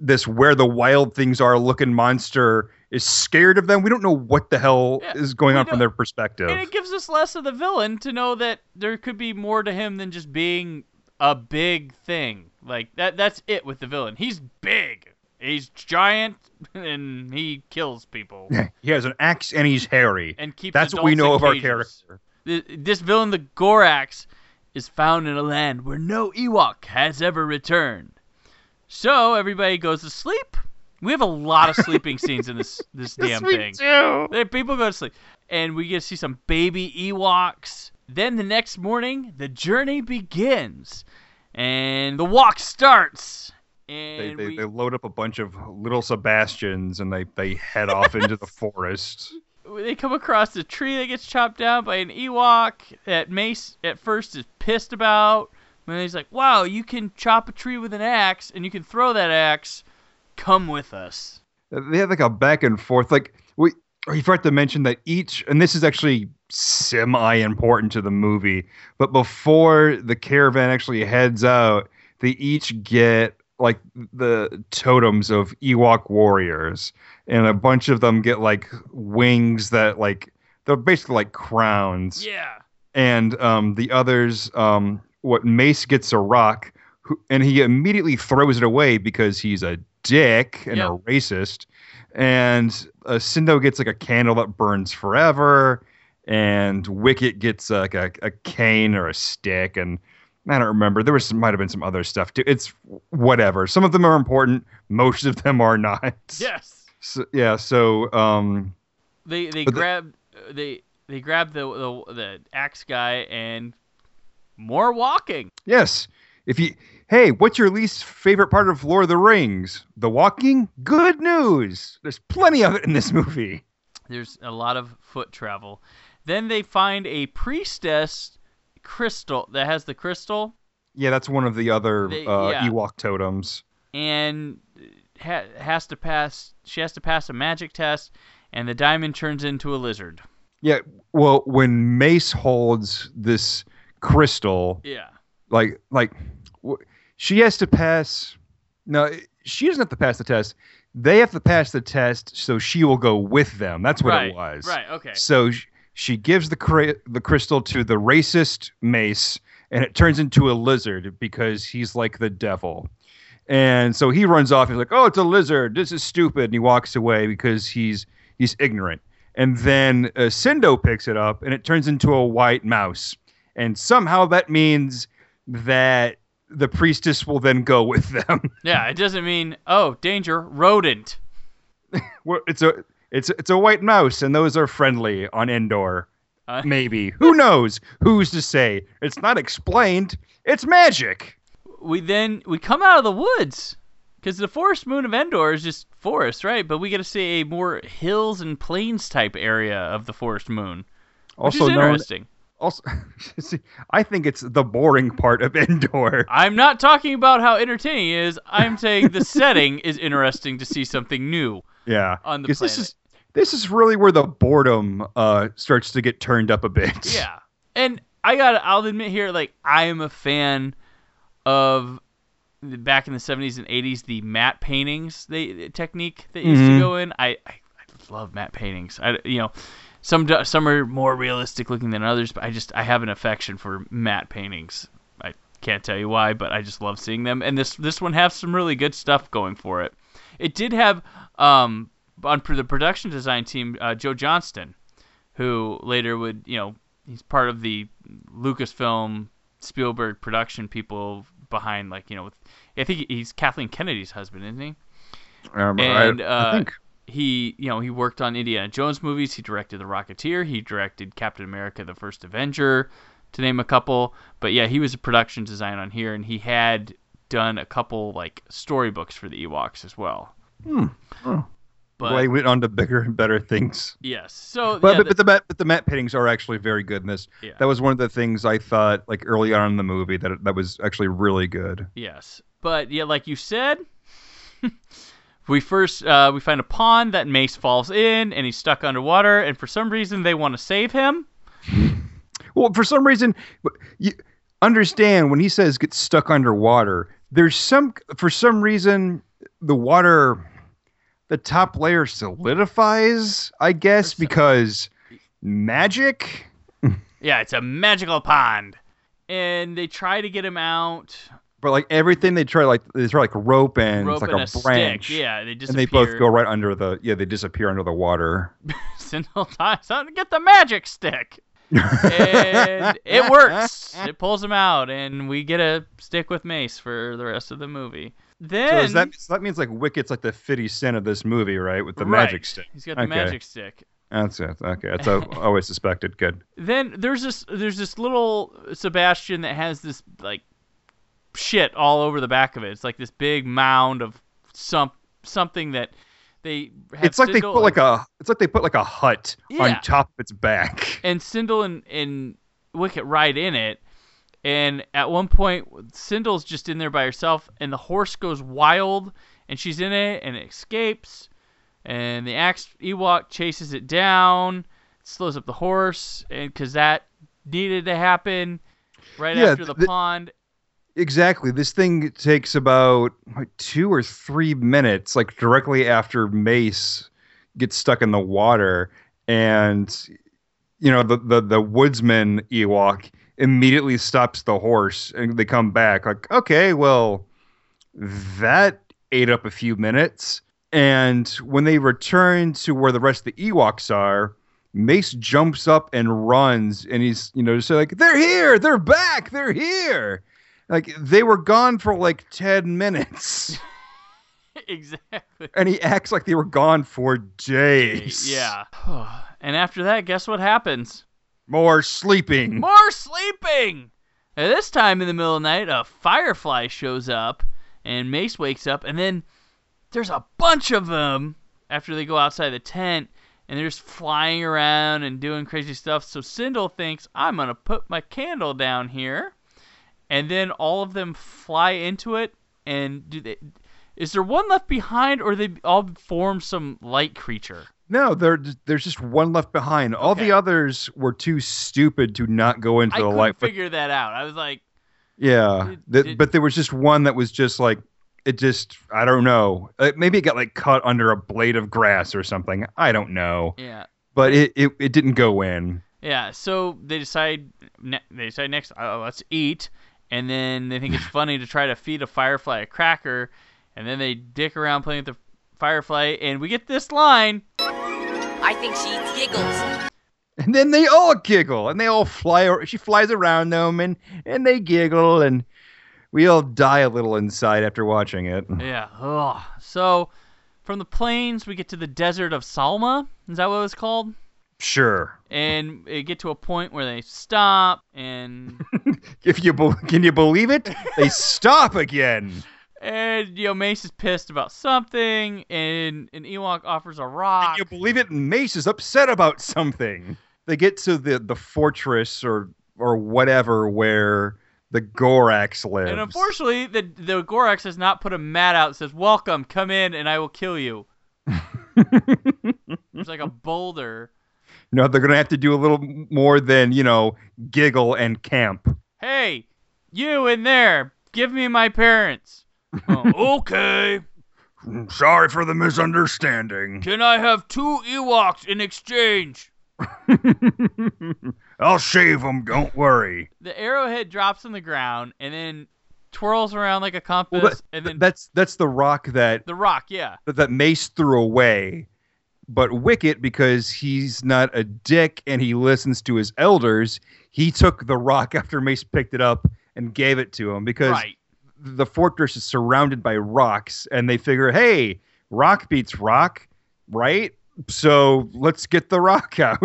this where the wild things are looking monster is scared of them. We don't know what the hell
Yeah,
is going on from their perspective.
and it gives us less of the villain to know that there could be more to him than just being a big thing. Like that. That's it with the villain. He's big. He's giant, and he kills people
he has an axe and he's hairy.
and keeps.
That's what we know of our character.
Th- This villain, the Gorax, is found in a land where no Ewok has ever returned. So everybody goes to sleep. We have a lot of sleeping scenes in this this damn thing.
do.
There- People go to sleep, and we get to see some baby Ewoks. Then the next morning, the journey begins, and the walk starts.
They, they,
we,
they load up a bunch of little Sebastians and they, they head off into the forest.
They come across a tree that gets chopped down by an Ewok that Mace at first is pissed about. And he's like, "Wow, you can chop a tree with an axe, and you can throw that axe. Come with us."
Uh, they have like a back and forth. Like we, you forgot to mention that each, and this is actually semi important to the movie, but before the caravan actually heads out, they each get like the totems of Ewok warriors, and a bunch of them get like wings that like they're basically like crowns.
Yeah.
and um, the others, um, what Mace gets a rock, who, and he immediately throws it away because he's a dick and
Yep.
a racist. And uh, Sindo gets like a candle that burns forever, and Wicket gets like a, a cane or a stick, and I don't remember. There was might have been some other stuff too. It's whatever. Some of them are important. Most of them are not.
Yes.
So, yeah. So um,
They they
But the-
grab they they grab the, the the axe guy and more walking.
Yes. If you hey, what's your least favorite part of Lord of the Rings? The walking? Good news. There's plenty of it in this movie.
There's a lot of foot travel. Then they find a priestess crystal that has the crystal
Yeah, that's one of the other
They-
uh,
yeah.
Ewok totems.
and ha- has to pass. She has to pass a magic test, and the diamond turns into a lizard.
Yeah, well, when Mace holds this crystal,
Yeah.
like like she has to pass no, she doesn't have to pass the test. They have to pass the test so she will go with them. That's what
right.
it was.
Right. Okay.
So sh- she gives the cra- the crystal to the racist Mace, and it turns into a lizard because he's like the devil. And so he runs off. He's like, "Oh, it's a lizard. This is stupid," and he walks away because he's he's ignorant. And then uh, Sindo picks it up, and it turns into a white mouse. And somehow that means that the priestess will then go with them.
Yeah. It doesn't mean oh danger rodent.
Well, it's a it's it's a white mouse, and those are friendly on Endor.
Uh,
Maybe. Who knows? Who's to say? It's not explained. It's magic.
we then we come out of the woods because the forest moon of Endor is just forest, right? But we get to see a more hills and plains type area of the forest moon, which
Also
is
known.
interesting.
Also, see, I think it's the boring part of Endor.
I'm not talking about how entertaining it is. I'm saying the setting is interesting to see something new.
Yeah.
On the
'Cause this
planet.
is this is really where the boredom uh starts to get turned up a bit.
Yeah, and I got to I'll admit here, like I am a fan of the, back in the 70s and 80s the matte paintings they the technique that used to
Mhm.
go in. I, I I love matte paintings. I you know. Some some are more realistic looking than others, but I just I have an affection for matte paintings. I can't tell you why, but I just love seeing them. And this this one has some really good stuff going for it. It did have um on the production design team uh, Joe Johnston, who later would you know he's part of the Lucasfilm Spielberg production people behind like you know with I think he's Kathleen Kennedy's husband, isn't he?
Um,
And
I,
uh,
I think
he you know he worked on Indiana Jones movies. He directed The Rocketeer. He directed Captain America: The First Avenger, to name a couple. But yeah, he was a production design on here, and he had done a couple like storybooks for the Ewoks as well.
Hmm. Oh.
But
well, he went on to bigger and better things.
yes, so
But
yeah,
but, but the matte but the matte paintings are actually very good in this.
Yeah.
That was one of the things I thought like early on in the movie that that was actually really good.
Yes, but yeah, like you said, we first uh, we find a pond that Mace falls in, and he's stuck underwater, and for some reason they want to save him.
Well, for some reason, you understand when he says get stuck underwater. There's some for some reason the water, the top layer solidifies. I guess because magic.
Yeah, it's a magical pond, and they try to get him out.
But like everything they try like they try like rope and
rope
it's like
and
a,
a
branch.
stick. Yeah, they
just
And
they both go right under the yeah they disappear under the water.
Cindel dies get the magic stick, and it works. It pulls him out, and we get a stick with Mace for the rest of the movie. Then
So is that so that means like Wicket's like the fifty cent of this movie, right? With the
Right.
magic stick.
He's got the
Okay.
magic stick.
That's it. Okay, that's a, always suspected. Good.
then there's this there's this little Sebastian that has this like shit all over the back of it. It's like this big mound of some something that they
It's like they
Cindel
put like
and-
a it's like they put like a hut
Yeah.
on top of its back.
and Cindel and, and Wicket ride in it. And at one point, Cindel's just in there by herself, and the horse goes wild, and she's in it, and it escapes. And the axe Ewok chases it down, slows up the horse, and because that needed to happen right
Yeah,
after the
the-
pond.
Exactly. This thing takes about like two or three minutes, like directly after Mace gets stuck in the water, and you know the the the woodsman Ewok immediately stops the horse, and they come back like, okay, well, that ate up a few minutes. And when they return to where the rest of the Ewoks are, Mace jumps up and runs, and he's you know just like, they're here, they're back, they're here. Like they were gone for like 10 minutes.
exactly.
And he acts like they were gone for days.
Yeah. and after that, guess what happens?
More sleeping.
More sleeping! At this time in the middle of the night, a firefly shows up, and Mace wakes up, and then there's a bunch of them after they go outside the tent, and they're just flying around and doing crazy stuff. So Cindel thinks, I'm going to put my candle down here. And then all of them fly into it, and do they. Is there one left behind, or they all form some light creature?
No, there, there's just one left behind. All
Okay.
the others were too stupid to not go into
I
the light.
Figure that out. I was like,
yeah,
Did- did-
but there was just one that was just like it. Just I don't know. Uh, maybe it got like cut under a blade of grass or something. I don't know.
yeah.
But it it, it didn't go in.
Yeah, so they decide they decide next, oh, let's eat, and then they think it's funny to try to feed a firefly a cracker, and then they dick around playing with the firefly, and we get this line.
I think she giggles.
And then they all giggle and they all fly. She flies around them and and they giggle and we all die a little inside after watching it.
Yeah. Ugh. So from the plains, we get to the desert of Salma. Is that what it was called?
Sure.
And it get to a point where they stop, and
If you be- can you believe it? They stop again.
and you know Mace is pissed about something, and an Ewok offers a rock.
Can you believe it? Mace is upset about something. They get to the the fortress or or whatever where the Gorax lives.
And unfortunately, the the Gorax has not put a mat out that says "Welcome, come in, and I will kill you." It's like a boulder.
No, they're gonna have to do a little more than you know giggle and camp.
Hey, you in there? Give me my parents. Oh, okay.
Sorry for the misunderstanding.
Can I have two Ewoks in exchange?
I'll shave them. Don't worry.
The arrowhead drops on the ground and then twirls around like a compass,
Well, that-
and then
that's that's the rock that
the rock. Yeah.
that, that Mace threw away But Wicket, because he's not a dick and he listens to his elders, he took the rock after Mace picked it up and gave it to him because
Right.
the fortress is surrounded by rocks and they figure, hey, rock beats rock, right? So let's get the rock out.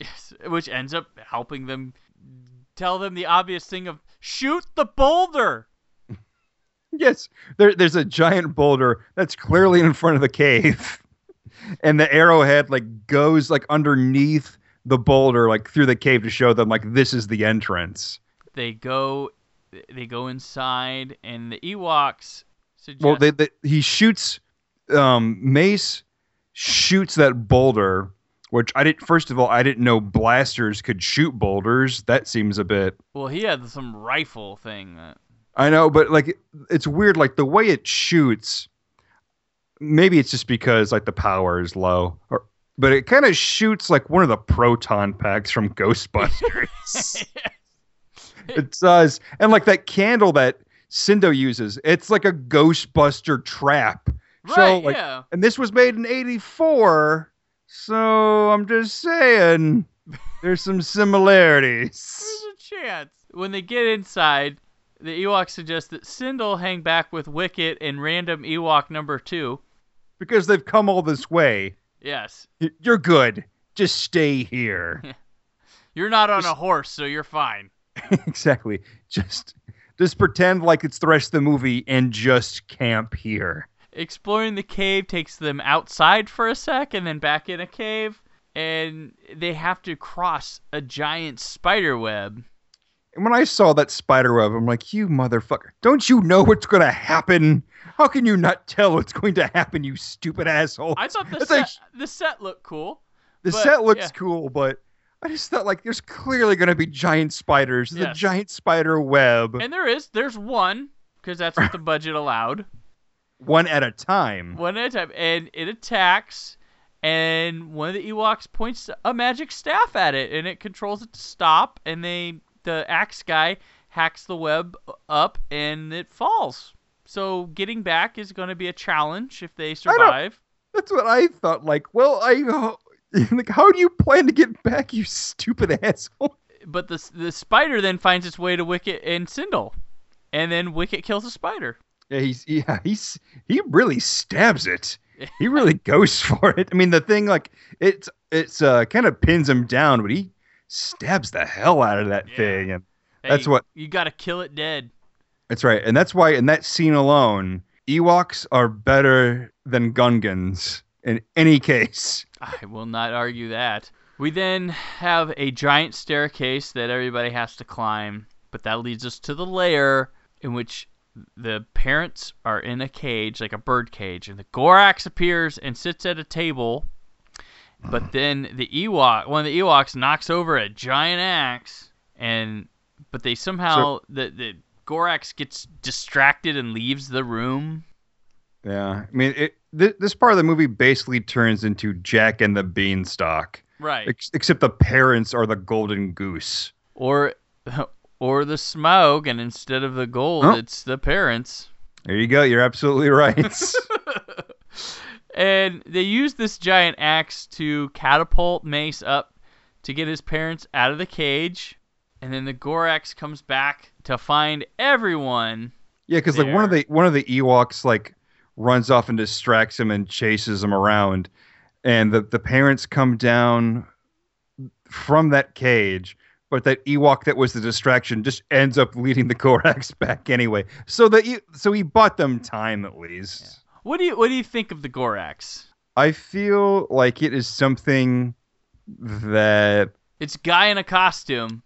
Yes, which ends up helping them tell them the obvious thing of shoot the boulder.
yes, there, there's a giant boulder that's clearly in front of the cave. And the arrowhead like goes like underneath the boulder, like through the cave to show them like this is the entrance.
They go they go inside and the Ewoks suggest
Well, they, they, he shoots. Um, Mace shoots that boulder, which I didn't. First of all, I didn't know blasters could shoot boulders. That seems a bit.
well, he had some rifle thing. That,
I know, but like it's weird. Like the way it shoots. Maybe it's just because like the power is low, or but it kind of shoots like one of the proton packs from Ghostbusters. it does, and like that candle that Cindo uses, it's like a Ghostbuster trap.
right,
So, like,
yeah.
and this was made in 84 so i'm just saying there's some similarities
There's a chance. When they get inside, the Ewok suggests that Cindel hang back with Wicket and random Ewok number two.
Because they've come all this way
Yes.
You're good just stay here
You're not on a horse, so you're fine.
exactly just just pretend like it's the rest of the movie and just camp here
Exploring the cave takes them outside for a sec and then back in a cave, and they have to cross a giant spider web.
And when i saw that spider web i'm like you motherfucker don't you know what's going to happen how can you not tell what's going to happen you stupid asshole
I thought the set,
like-
the set looked cool.
The
But,
set looks
yeah.
cool, but I just thought like there's clearly going to be giant spiders. There's
Yes.
a giant spider web,
And there is, there's one, because that's what the budget allowed.
one at a time.
One at a time. And it attacks, and one of the Ewoks points a magic staff at it, and it controls it to stop, and they the axe guy hacks the web up, and it falls. So getting back is going to be a challenge if they survive.
That's what I thought. Like, well, I like, how do you plan to get back, you stupid asshole?
But the the spider then finds its way to Wicket and Cindel, and then Wicket kills the spider.
Yeah, he's yeah, he's he really stabs it. He really goes for it. I mean, the thing like it's it's uh kind of pins him down, but he stabs the hell out of that
Yeah.
thing, and That's what-
you got to kill it dead.
That's right. And that's why in that scene alone, Ewoks are better than Gungans in any case.
I will not argue that. We then have a giant staircase that everybody has to climb, but that leads us to the lair in which the parents are in a cage, like a bird cage, and the Gorax appears and sits at a table. But then the Ewok, one of the Ewoks, knocks over a giant axe, and but they somehow the the Gorax gets distracted and leaves the room.
Yeah. I mean, it, th- this part of the movie basically turns into Jack and the Beanstalk,
Right.
ex- except the parents are the golden goose.
or or the smoke and instead of the gold
Oh.
it's the parents
There you go. You're absolutely right.
and they use this giant axe to catapult mace up to get his parents out of the cage and then the gorax comes back to find everyone
yeah, because like one of the one of the Ewoks like runs off and distracts him and chases him around, and the the parents come down from that cage. But that Ewok that was the distraction just ends up leading the Gorax back anyway. So that so he bought them time at least.
What do you what do you think of the gorax
I feel like it is something that
it's guy in a costume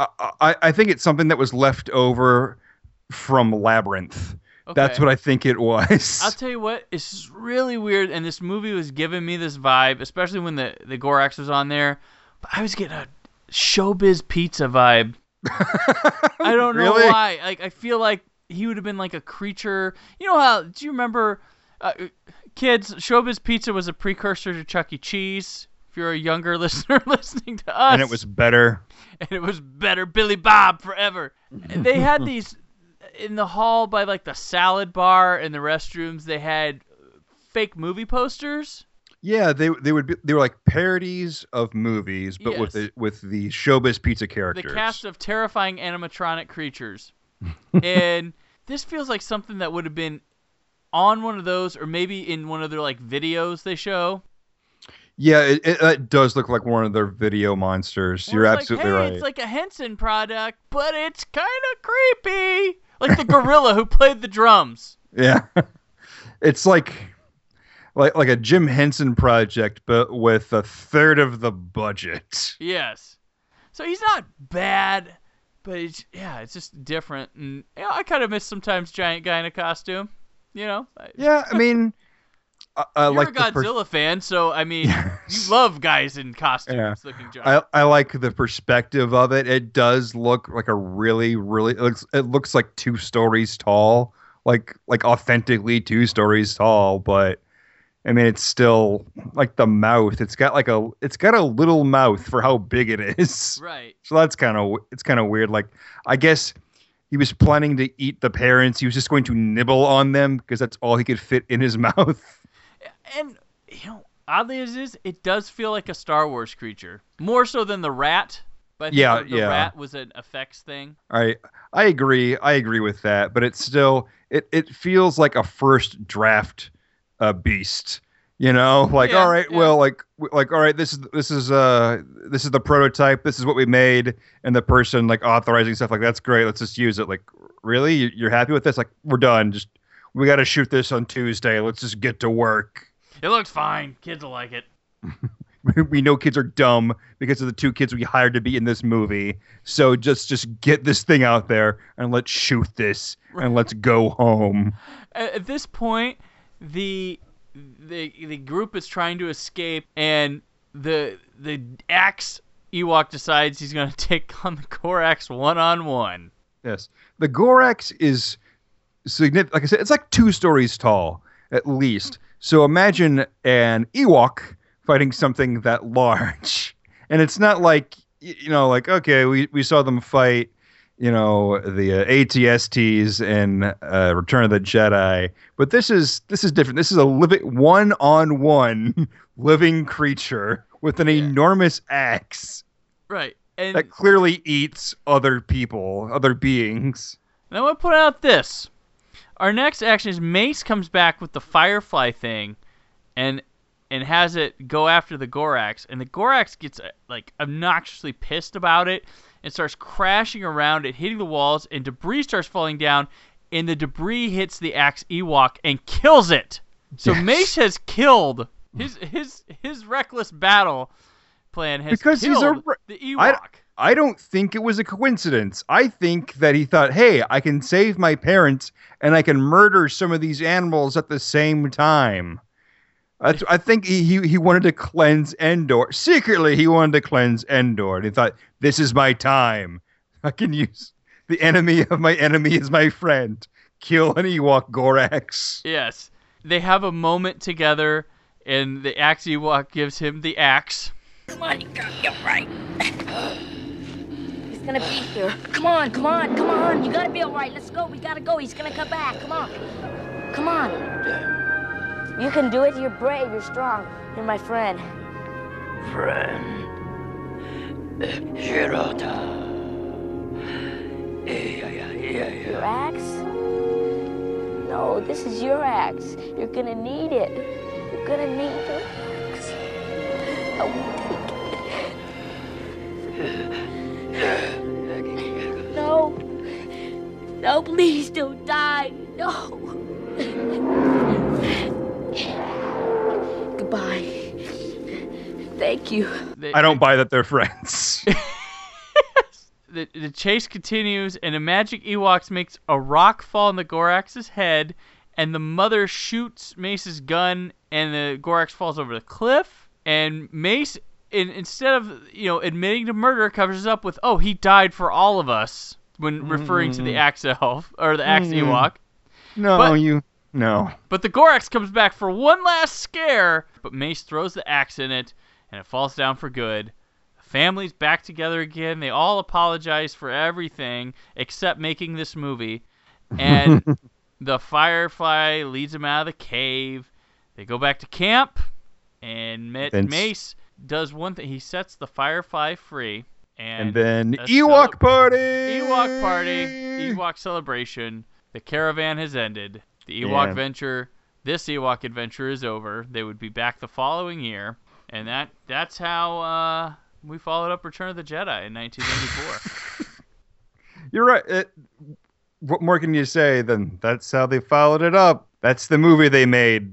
I, I, I think it's something that was left over from Labyrinth. That's what I think it was.
I'll tell you what, it's really weird, and this movie was giving me this vibe, especially when the the Gorax was on there. But I was getting a Showbiz Pizza vibe. I don't know
Really?
why. Like I feel like he would have been like a creature. You know how? Do you remember, uh, kids? Showbiz Pizza was a precursor to Chuck E. Cheese. If you're a younger listener listening to us,
and it was better.
and it was better Billy Bob forever. They had these in the hall by like the salad bar and the restrooms. They had fake movie posters.
Yeah, they they would be they were like parodies of movies, but with the with the showbiz pizza characters.
The cast of terrifying animatronic creatures. And this feels like something that would have been on one of those, or maybe in one of their like videos they show.
yeah, it, it, it does look like one of their video monsters.
Where
You're absolutely
like, hey,
right.
It's like a Henson product, but it's kind of creepy. Like the gorilla who played the drums.
Yeah. it's like like like a Jim Henson project, but with a third of the budget.
Yes. So he's not bad, but it's, yeah, it's just different. And you know, I kind of miss sometimes giant guy in a costume. You know,
Yeah, I mean, I, I
you're
like
a
the per-
Godzilla fan, so I mean,
Yes.
you love guys in costumes
Yeah.
looking giant.
I, I like the perspective of it. It does look like a really, really. It looks, it looks like two stories tall, like like authentically two stories tall. But I mean, it's still like the mouth. It's got like a, it's got a little mouth for how big it is.
right.
So that's kind of it's kind of weird. Like I guess he was planning to eat the parents. He was just going to nibble on them because that's all he could fit in his mouth.
And you know, oddly as it is, it does feel like a Star Wars creature more so than the rat. But
Yeah,
the, the
yeah.
rat was an effects thing.
I I agree. I agree with that. But it's still it it feels like a first draft uh, beast. You know, like
Yeah,
all right,
yeah.
well, like like all right, this is this is uh this is the prototype. This is what we made, and the person like authorizing stuff like that's great. Let's just use it. Like really, You- you're happy with this? Like we're done. Just we got to shoot this on Tuesday. Let's just get to work.
It looks fine. Kids will like it.
we know kids are dumb because of the two kids we hired to be in this movie. So just just get this thing out there and let's shoot this and let's go home.
At this point, the the the group is trying to escape, and the the axe Ewok decides he's going to take on the Gorax one on one.
Yes. The Gorax is significant. Like I said, it's like two stories tall at least. So imagine an Ewok fighting something that large. And it's not like, you know, like, okay, we, we saw them fight, you know, the uh, ATSTs in uh, Return of the Jedi. But this is this is different. This is a living one on one living creature with an
Yeah.
enormous axe
Right. And,
that clearly eats other people, other beings.
and I want to point out this. Our next action is Mace comes back with the Firefly thing, and and has it go after the Gorax, and the Gorax gets uh, like obnoxiously pissed about it and starts crashing around it, hitting the walls, and debris starts falling down, and the debris hits the axe Ewok and kills it. So
Yes.
Mace has killed his his his reckless battle plan has
Because he's a re-
the
I-
Ewok.
I don't think it was a coincidence. I think that he thought, hey, I can save my parents and I can murder some of these animals at the same time. That's, I think he, he, he wanted to cleanse Endor. Secretly, he wanted to cleanse Endor. And he thought, this is my time. I can use the enemy of my enemy is my friend. Kill an Ewok Gorax.
Yes. They have a moment together, and the axe Ewok gives him the axe.
Come on, you gotta right.
He's gonna be here. Come on, come on, come on. You gotta be all right. Let's go. We gotta go. He's gonna come back. Come on. Come on. You can do it. You're brave. You're strong. You're my friend.
Friend. Shirota. Yeah, yeah, yeah,
Your axe? No, this is your axe. You're gonna need it. You're gonna need your axe. I won't take it. No. No, please don't die. No. Goodbye. Thank you.
The,
I don't buy that they're friends.
The, the chase continues, and a magic Ewoks makes a rock fall on the Gorax's head, and the mother shoots Mace's gun, and the Gorax falls over the cliff. And Mace, in, instead of you know admitting to murder, covers up with, "Oh, he died for all of us," when referring to the axe elf or the axe
Mm.
Ewok.
no,
But-
you. No.
But the Gorax comes back for one last scare, but Mace throws the axe in it, and it falls down for good. The family's back together again. They all apologize for everything except making this movie. And the Firefly leads them out of the cave. They go back to camp, And
s-
Mace does one thing. He sets the Firefly free, and,
And then Ewok
celeb-
party.
Ewok party, Ewok celebration. The caravan has ended. The Ewok
Yeah.
venture, this Ewok adventure is over. They would be back the following year, and that that's how uh, we followed up Return of the Jedi in 1994.
You're right. It, what more can you say than that's how they followed it up? That's the movie they made.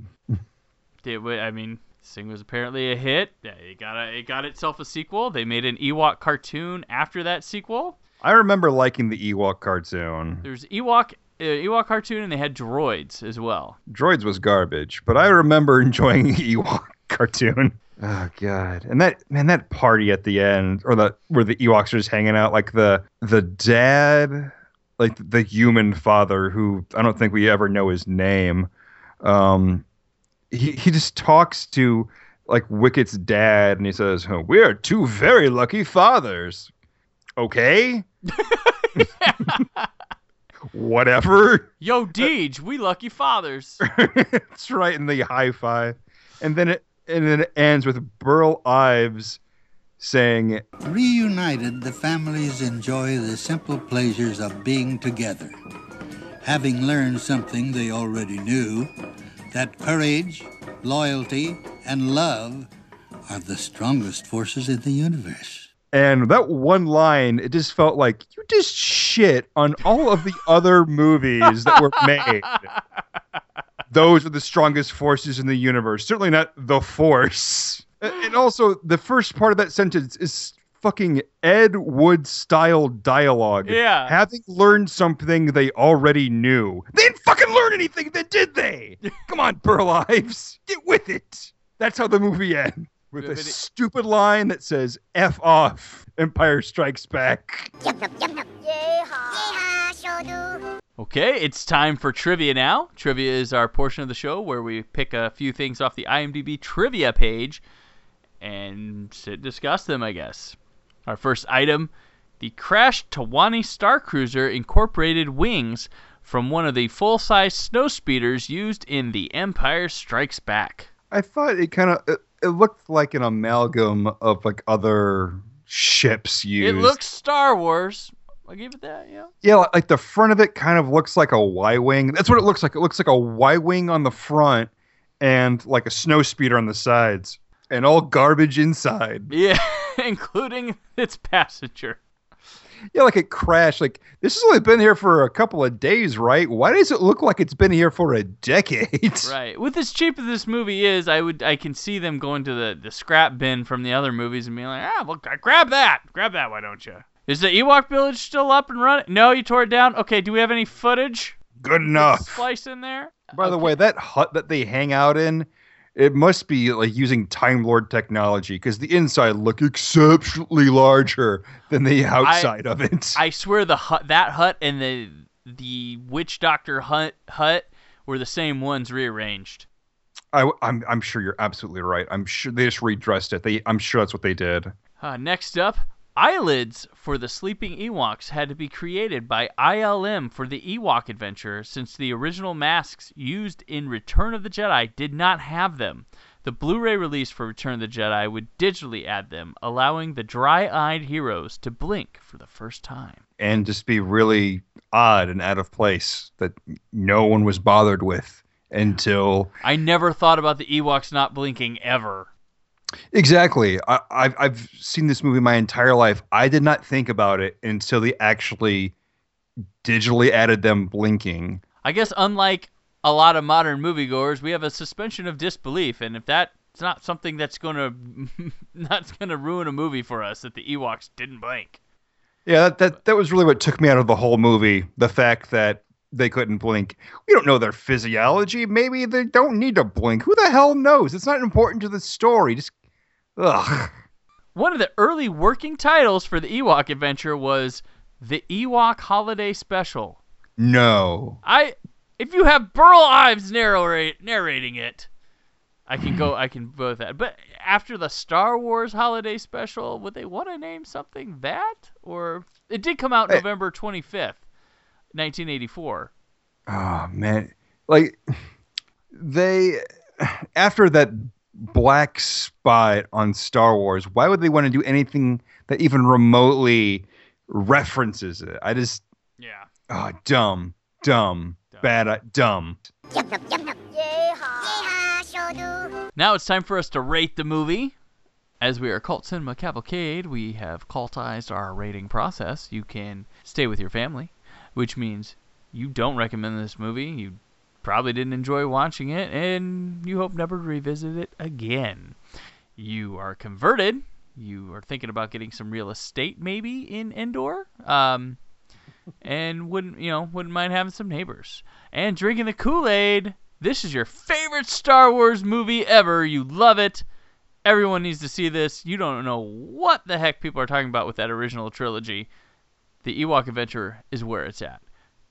it, I mean, this thing was apparently a hit. Yeah, It got a, it got itself a sequel. They made an Ewok cartoon after that sequel.
I remember liking the Ewok cartoon.
There's Ewok Ewok cartoon, and they had droids as well.
Droids was garbage, but I remember enjoying the Ewok cartoon. Oh god. And that man that party at the end or the where the Ewoks are just hanging out like the the dad like the human father who I don't think we ever know his name. Um he he just talks to like Wicket's dad and he says, oh, "We are two very lucky fathers." Okay? Whatever.
Yo, Deej, we lucky fathers.
That's right in the high five, and then it and then it ends with Burl Ives saying,
Reunited, the families enjoy the simple pleasures of being together. Having learned something they already knew, that courage, loyalty, and love are the strongest forces in the universe.
And that one line, it just felt like you just shit on all of the other movies that were made. Those are the strongest forces in the universe. Certainly not the Force. And also, the first part of that sentence is fucking Ed Wood style dialogue.
Yeah.
Having learned something they already knew. They didn't fucking learn anything, then did they? Come on, Burl Ives. Get with it. That's how the movie ends. With a
But
stupid line that says F off. Empire Strikes Back.
Yeehaw, sure do.
Okay, it's time for trivia now. Trivia is our portion of the show where we pick a few things off the IMDb trivia page and sit discuss them, I guess. Our first item the crashed Towani Star Cruiser incorporated wings from one of the full size snowspeeders used in The Empire Strikes Back.
I thought it kind of uh, it, looked like an amalgam of like other ships used.
It looks Star Wars. I'll give it that, yeah.
yeah, like- like the front of it kind of looks like a Y wing. That's what it looks like. It looks like a Y wing on the front and like a snow speeder on the sides, and all garbage inside.
Yeah, including its passenger.
Yeah, like it crashed. Like this has only been here for a couple of days, right? Why does it look like it's been here for a decade?
Right. With as cheap as this movie is, I would I can see them going to the, the scrap bin from the other movies and being like, ah, look, grab that, grab that, why don't you? Is the Ewok village still up and running? No, you tore it down. Okay, do we have any footage?
Good enough.
Splice in there.
By the way, that hut that they hang out in, it must be like using Time Lord technology because the inside look exceptionally larger than the outside of it.
I swear the hut, that hut, and the the witch doctor hut hut were the same ones rearranged.
I, am I'm sure you're absolutely right. I'm sure they just redressed it. They, I'm sure that's what they did.
Uh, next up, eyelids for the sleeping Ewoks had to be created by ILM for the Ewok adventure since the original masks used in Return of the Jedi did not have them. The Blu ray release for Return of the Jedi would digitally add them, allowing the dry eyed heroes to blink for the first time.
And just be really odd and out of place that no one was bothered with until
I never thought about the Ewoks not blinking ever.
Exactly. I, I've I've seen this movie my entire life. I did not think about it until they actually digitally added them blinking.
I guess, unlike a lot of modern moviegoers, we have a suspension of disbelief, and if that's not something that's gonna that's gonna ruin a movie for us, that the Ewoks didn't blink.
Yeah, that, that that was really what took me out of the whole movie. The fact that they couldn't blink. We don't know their physiology. Maybe they don't need to blink. Who the hell knows? It's not important to the story. Just ugh.
One of the early working titles for the Ewok adventure was the Ewok Holiday Special.
No.
I, if you have Burl Ives narrate, narrating it, I can go. I can go with that. But after the Star Wars Holiday Special, would they want to name something that? Or it did come out
Hey.
November twenty fifth, nineteen eighty four.
Oh ah, man. Like they after that black spot on Star Wars. Why would they want to do anything that even remotely references it? I just
Yeah.
oh dumb, dumb,
Dumb.
bad, uh, dumb.
Yeehaw, sure do.
Now it's time for us to rate the movie. As we are Cult Cinema Cavalcade, we have cultized our rating process. You can stay with your family, which means you don't recommend this movie. You probably didn't enjoy watching it, and you hope never to revisit it again. You are converted. You are thinking about getting some real estate, maybe in Endor, um, and wouldn't you know wouldn't mind having some neighbors and drinking the Kool Aid. This is your favorite Star Wars movie ever. You love it. Everyone needs to see this. You don't know what the heck people are talking about with that original trilogy. The Ewok Adventure is where it's at.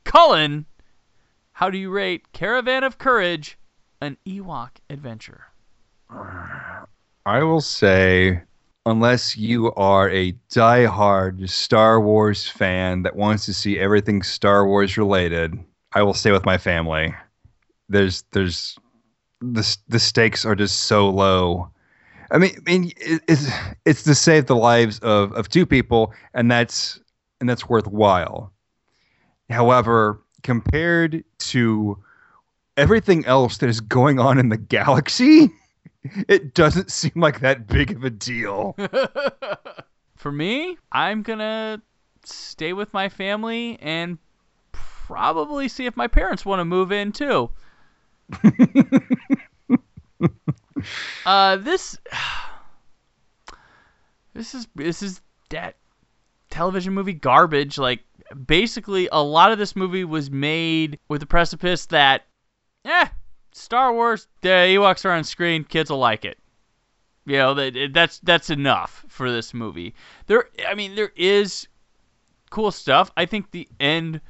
Cullen, how do you rate Caravan of Courage, an Ewok adventure?
I will say, unless you are a die-hard Star Wars fan that wants to see everything Star Wars related, I will stay with my family. There's, there's, the the stakes are just so low. I mean, I mean, it's it's to save the lives of of two people, and that's and that's worthwhile. However, compared to everything else that is going on in the galaxy, it doesn't seem like that big of a deal.
For me, I'm gonna stay with my family and probably see if my parents want to move in too. uh, this, this is this is that television movie garbage. Like basically, a lot of this movie was made with the precipice that, eh, Star Wars, the Ewoks are on screen, kids will like it. You know that that's that's enough for this movie. There, I mean, there is cool stuff. I think the end,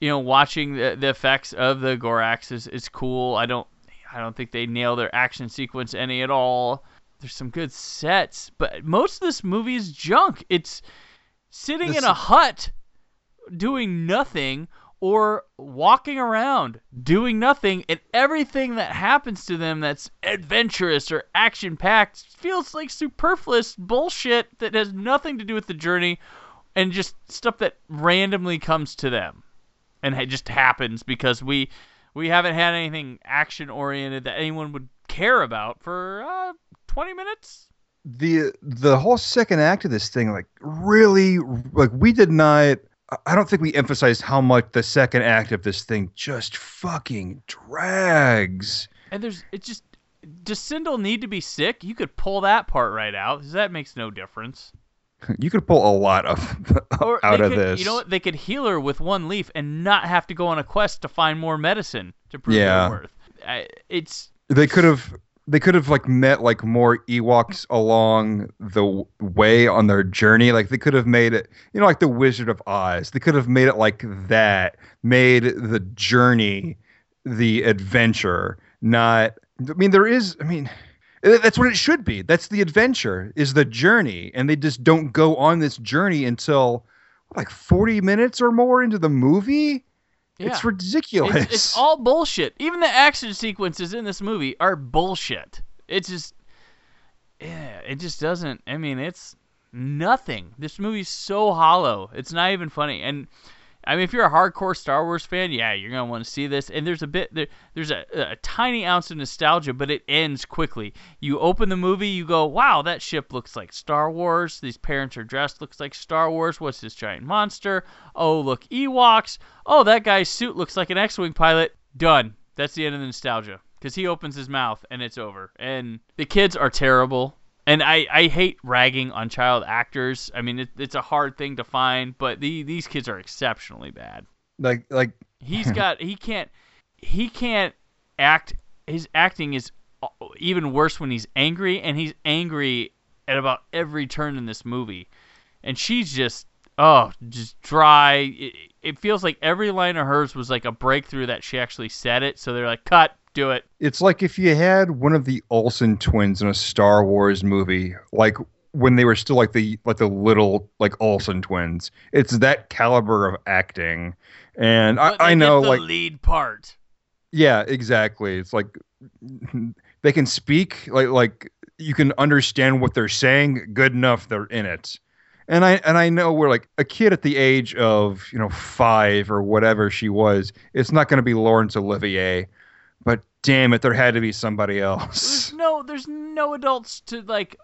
you know, watching the, the effects of the Gorax is, is cool. I don't I don't think they nail their action sequence any at all. There's some good sets, but most of this movie is junk. It's sitting
This-
in a hut doing nothing or walking around doing nothing and everything that happens to them that's adventurous or action packed feels like superfluous bullshit that has nothing to do with the journey and just stuff that randomly comes to them and it just happens because we we haven't had anything action oriented that anyone would care about for uh, 20 minutes
the the whole second act of this thing, like really, like we did not. I don't think we emphasized how much the second act of this thing just fucking drags.
and there's it just does Cindel need to be sick? You could pull that part right out. that makes no difference.
You could pull a lot of
Or
out of
could,
this.
You know what? They could heal her with one leaf and not have to go on a quest to find more medicine to prove
Yeah.
their worth. I, it's
They could have they could have like met like more Ewoks along the way on their journey. Like they could have made it, you know, like the Wizard of Oz. They could have made it like that. Made the journey the adventure, not. I mean, there is. I mean, eh, that's what it should be. That's the adventure is the journey, and they just don't go on this journey until like forty minutes or more into the movie.
Yeah.
It's ridiculous.
It's, it's all bullshit. Even the action sequences in this movie are bullshit. It's just, yeah, it just doesn't. I mean, it's nothing. This movie's so hollow. It's not even funny. And I mean, if you're a hardcore Star Wars fan, yeah, you're gonna want to see this. And there's a bit there, there's a, a tiny ounce of nostalgia, but it ends quickly. You open the movie, you go, wow, that ship looks like Star Wars. These parents are dressed looks like Star Wars. What's this giant monster? Oh, look, Ewoks. Oh, that guy's suit looks like an X-wing pilot. Done. That's the end of the nostalgia. Because he opens his mouth and it's over. And the kids are terrible. And I, I hate ragging on child actors. I mean, it, it's a hard thing to find, but the, these kids are exceptionally bad.
like like
He's got he can't he can't act. His acting is even worse when he's angry, and he's angry at about every turn in this movie. And she's just oh, just dry. It, it feels like every line of hers was like a breakthrough that she actually said it. So they're like, cut, do it.
It's like if you had one of the Olsen twins in a Star Wars movie, like when they were still like the like the little like Olsen twins. It's that caliber of acting, and I, I
get
know
the
like
lead part.
yeah, exactly. It's like they they can speak like like you can understand what they're saying good enough they're in it and i and i know we're like a kid at the age of you know five or whatever she was it's not going to be laurence olivier but damn it there had to be somebody else
There's no there's no adults to like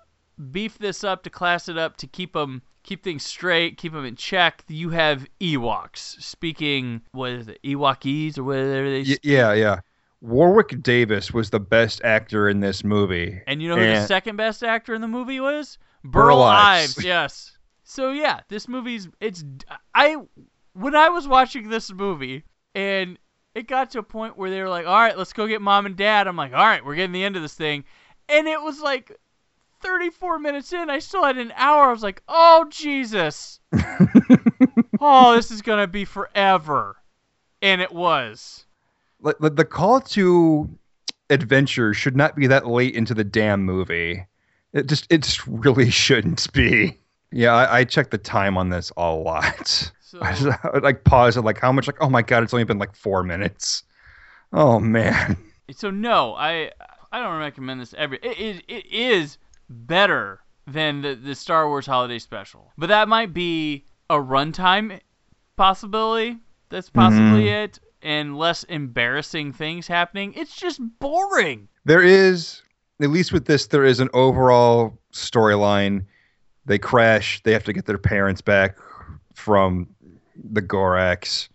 beef this up to class it up to keep them keep things straight, keep them in check. You have Ewoks speaking what is it? Ewokese or whatever they
Y- yeah yeah warwick davis was the best actor in this movie
And you know who the second best actor in the movie was?
Burl
Burl
Ives.
Ives. Yes. So yeah, this movie's it's I when I was watching this movie and it got to a point where they were like, "All right, let's go get mom and dad." I'm like, "All right, we're getting the end of this thing." And it was like 34 minutes in, I still had an hour. I was like, "Oh Jesus." oh, this is going to be forever. And it was.
the call to adventure should not be that late into the damn movie. It just it just really shouldn't be. Yeah, I, I checked the time on this a lot.
So
I, just, I would, like pause it like how much like oh my god it's only been like four minutes. Oh man.
So no, I I don't recommend this every. It, it, it is better than the, the Star Wars Holiday Special, but that might be a runtime possibility. That's mm-hmm. possibly it, and less embarrassing things happening. It's just boring.
There is at least with this there is an overall storyline. They crash. They have to get their parents back from the Gorax,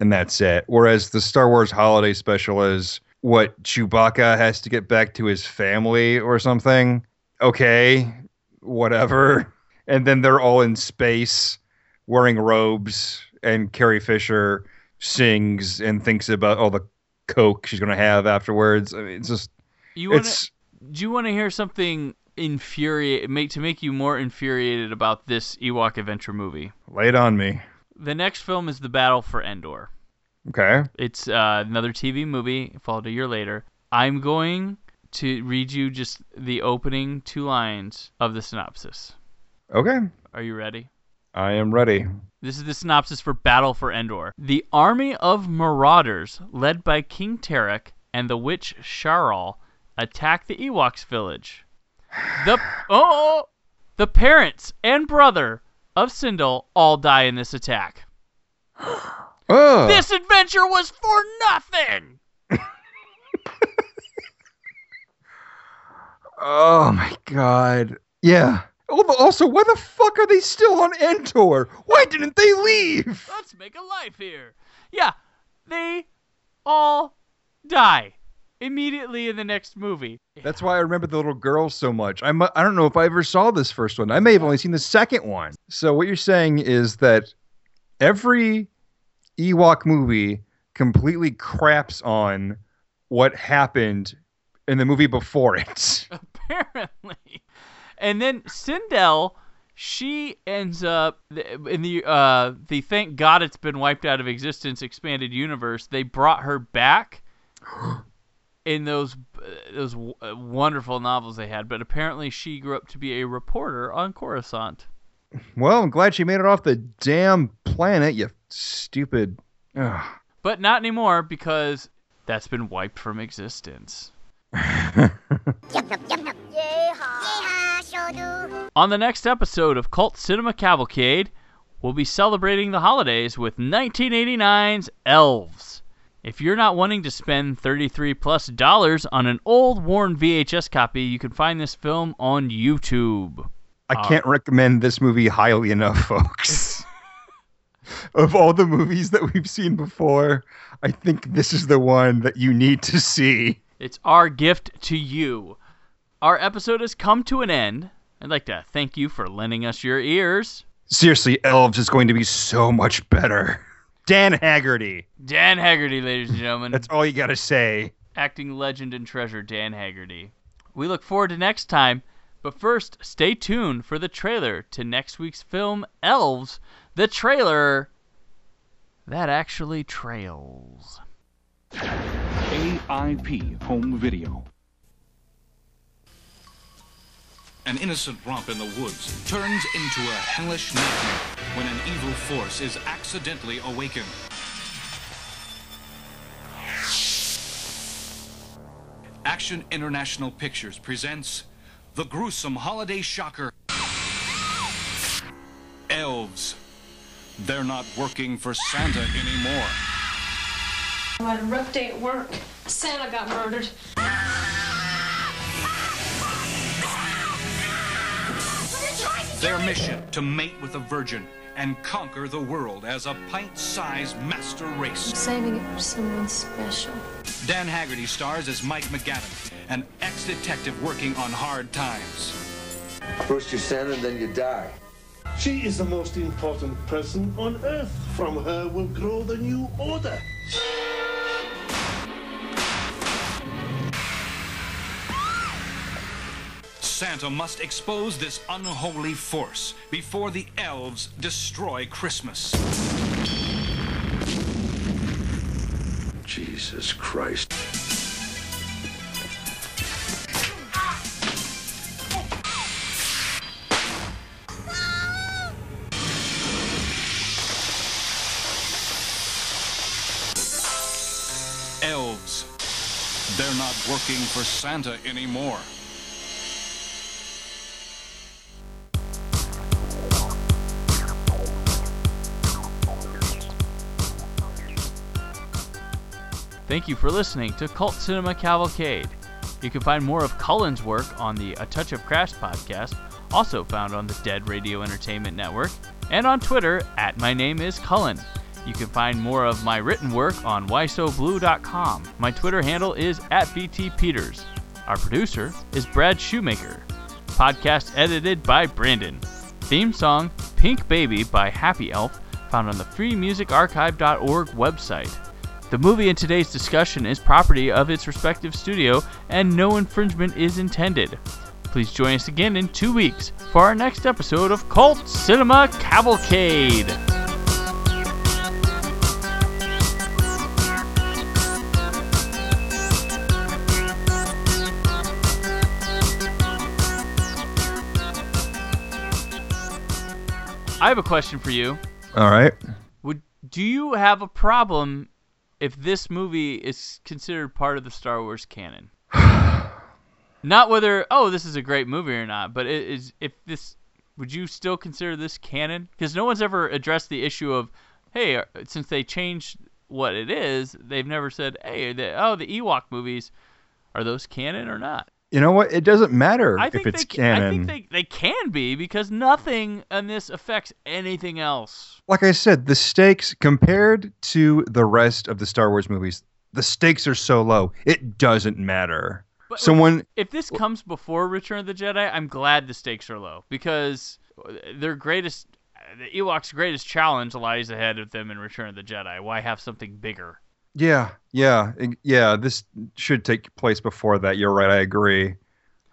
and that's it. Whereas the Star Wars Holiday Special is what Chewbacca has to get back to his family or something. Okay, whatever. And then they're all in space wearing robes, and Carrie Fisher sings and thinks about all the coke she's gonna have afterwards. I mean, it's just
You want
it's
do you want to hear something infuriate make to make you more infuriated about this Ewok adventure movie?
lay it on me.
The next film is The Battle for Endor.
Okay.
It's uh, another TV movie, followed a year later. I'm going to read you just the opening two lines of the synopsis.
Okay.
Are you ready?
I am ready.
This is the synopsis for Battle for Endor. The army of marauders, led by King Terak and the witch Charal, attack the Ewoks village. The oh, the parents and brother of Cindel all die in this attack.
Oh,
This adventure was for nothing.
oh my god. Yeah. Oh, but Also, why the fuck are they still on Endor? Why didn't they leave?
Let's make a life here. Yeah, they all die immediately in the next movie.
That's why I remember the little girl so much. I'm, I don't know if I ever saw this first one. I may have only seen the second one. So what you're saying is that every Ewok movie completely craps on what happened in the movie before it.
apparently. And then Cindel, she ends up in the uh the thank God it's been wiped out of existence expanded universe. They brought her back in those uh, those uh, wonderful novels they had, but apparently she grew up to be a reporter on Coruscant.
Well, I'm glad she made it off the damn planet, you stupid. Ugh.
But not anymore because that's been wiped from existence.
Yeehaw, sure do.
On the next episode of Cult Cinema Cavalcade, we'll be celebrating the holidays with 1989's Elves. If you're not wanting to spend 33 plus dollars on an old worn VHS copy, you can find this film on YouTube.
I uh, can't recommend this movie highly enough, folks. of all the movies that we've seen before, I think this is the one that you need to see.
It's our gift to you. Our episode has come to an end. I'd like to thank you for lending us your ears.
Seriously, Elves is going to be so much better. Dan Haggerty.
Dan Haggerty, ladies and gentlemen.
That's all you got to say.
acting legend and treasure Dan Haggerty. We look forward to next time, but first, stay tuned for the trailer to next week's film, Elves, the trailer that actually trails.
AIP Home Video.
An innocent romp in the woods turns into a hellish nightmare when an evil force is accidentally awakened. Action International Pictures presents the gruesome holiday shocker Elves. They're not working for Santa anymore.
A rough day at work. Santa got murdered.
Their mission to mate with a virgin and conquer the world as a pint-sized master race.
I'm Saving it for someone special.
Dan Haggerty stars as Mike McGavin, an ex-detective working on hard times.
First you Santa, then you die.
She is the most important person on earth. From her will grow the new order.
Santa must expose this unholy force before the elves destroy Christmas.
Jesus Christ.
Elves. They're not working for Santa anymore.
Thank you for listening to Cult Cinema Cavalcade. You can find more of Cullen's work on the A Touch of Crash podcast, also found on the Dead Radio Entertainment Network, and on Twitter at My Name is Cullen. You can find more of my written work on whysoblue.com. My Twitter handle is at btpeters. Our producer is Brad Shoemaker. Podcast edited by Brandon. Theme song Pink Baby by Happy Elf, found on the freemusicarchive.org website. The movie in today's discussion is property of its respective studio, and no infringement is intended. Please join us again in two weeks for our next episode of Cult Cinema Cavalcade. I have a question for you.
All right.
Would do you have a problem if this movie is considered part of the Star Wars canon? not whether oh this is a great movie or not, but it is if this would you still consider this canon? Because no one's ever addressed the issue of hey uh, since they changed what it is, they've never said hey the, oh the Ewok movies are those canon or not?
You know what? It doesn't matter
I
if it's
they,
canon.
I think they, they can be because nothing in this affects anything else.
like I said, the stakes compared to the rest of the Star Wars movies, the stakes are so low. It doesn't matter.
But
Someone
if this comes before Return of the Jedi, I'm glad the stakes are low because their greatest, the Ewoks' greatest challenge lies ahead of them in Return of the Jedi. Why have something bigger?
Yeah, yeah, yeah. This should take place before that. You're right. I agree.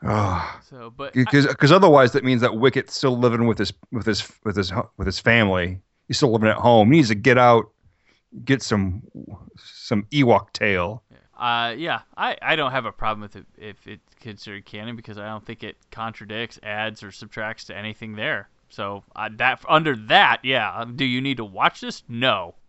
Oh,
So, but
because because otherwise that means that Wicket's still living with his with his with his with his family. He's still living at home. He needs to get out, get some some Ewok tail.
Uh, yeah, I, I don't have a problem with it if it's considered canon because I don't think it contradicts, adds, or subtracts to anything there. So uh, that under that, yeah. Do you need to watch this? No.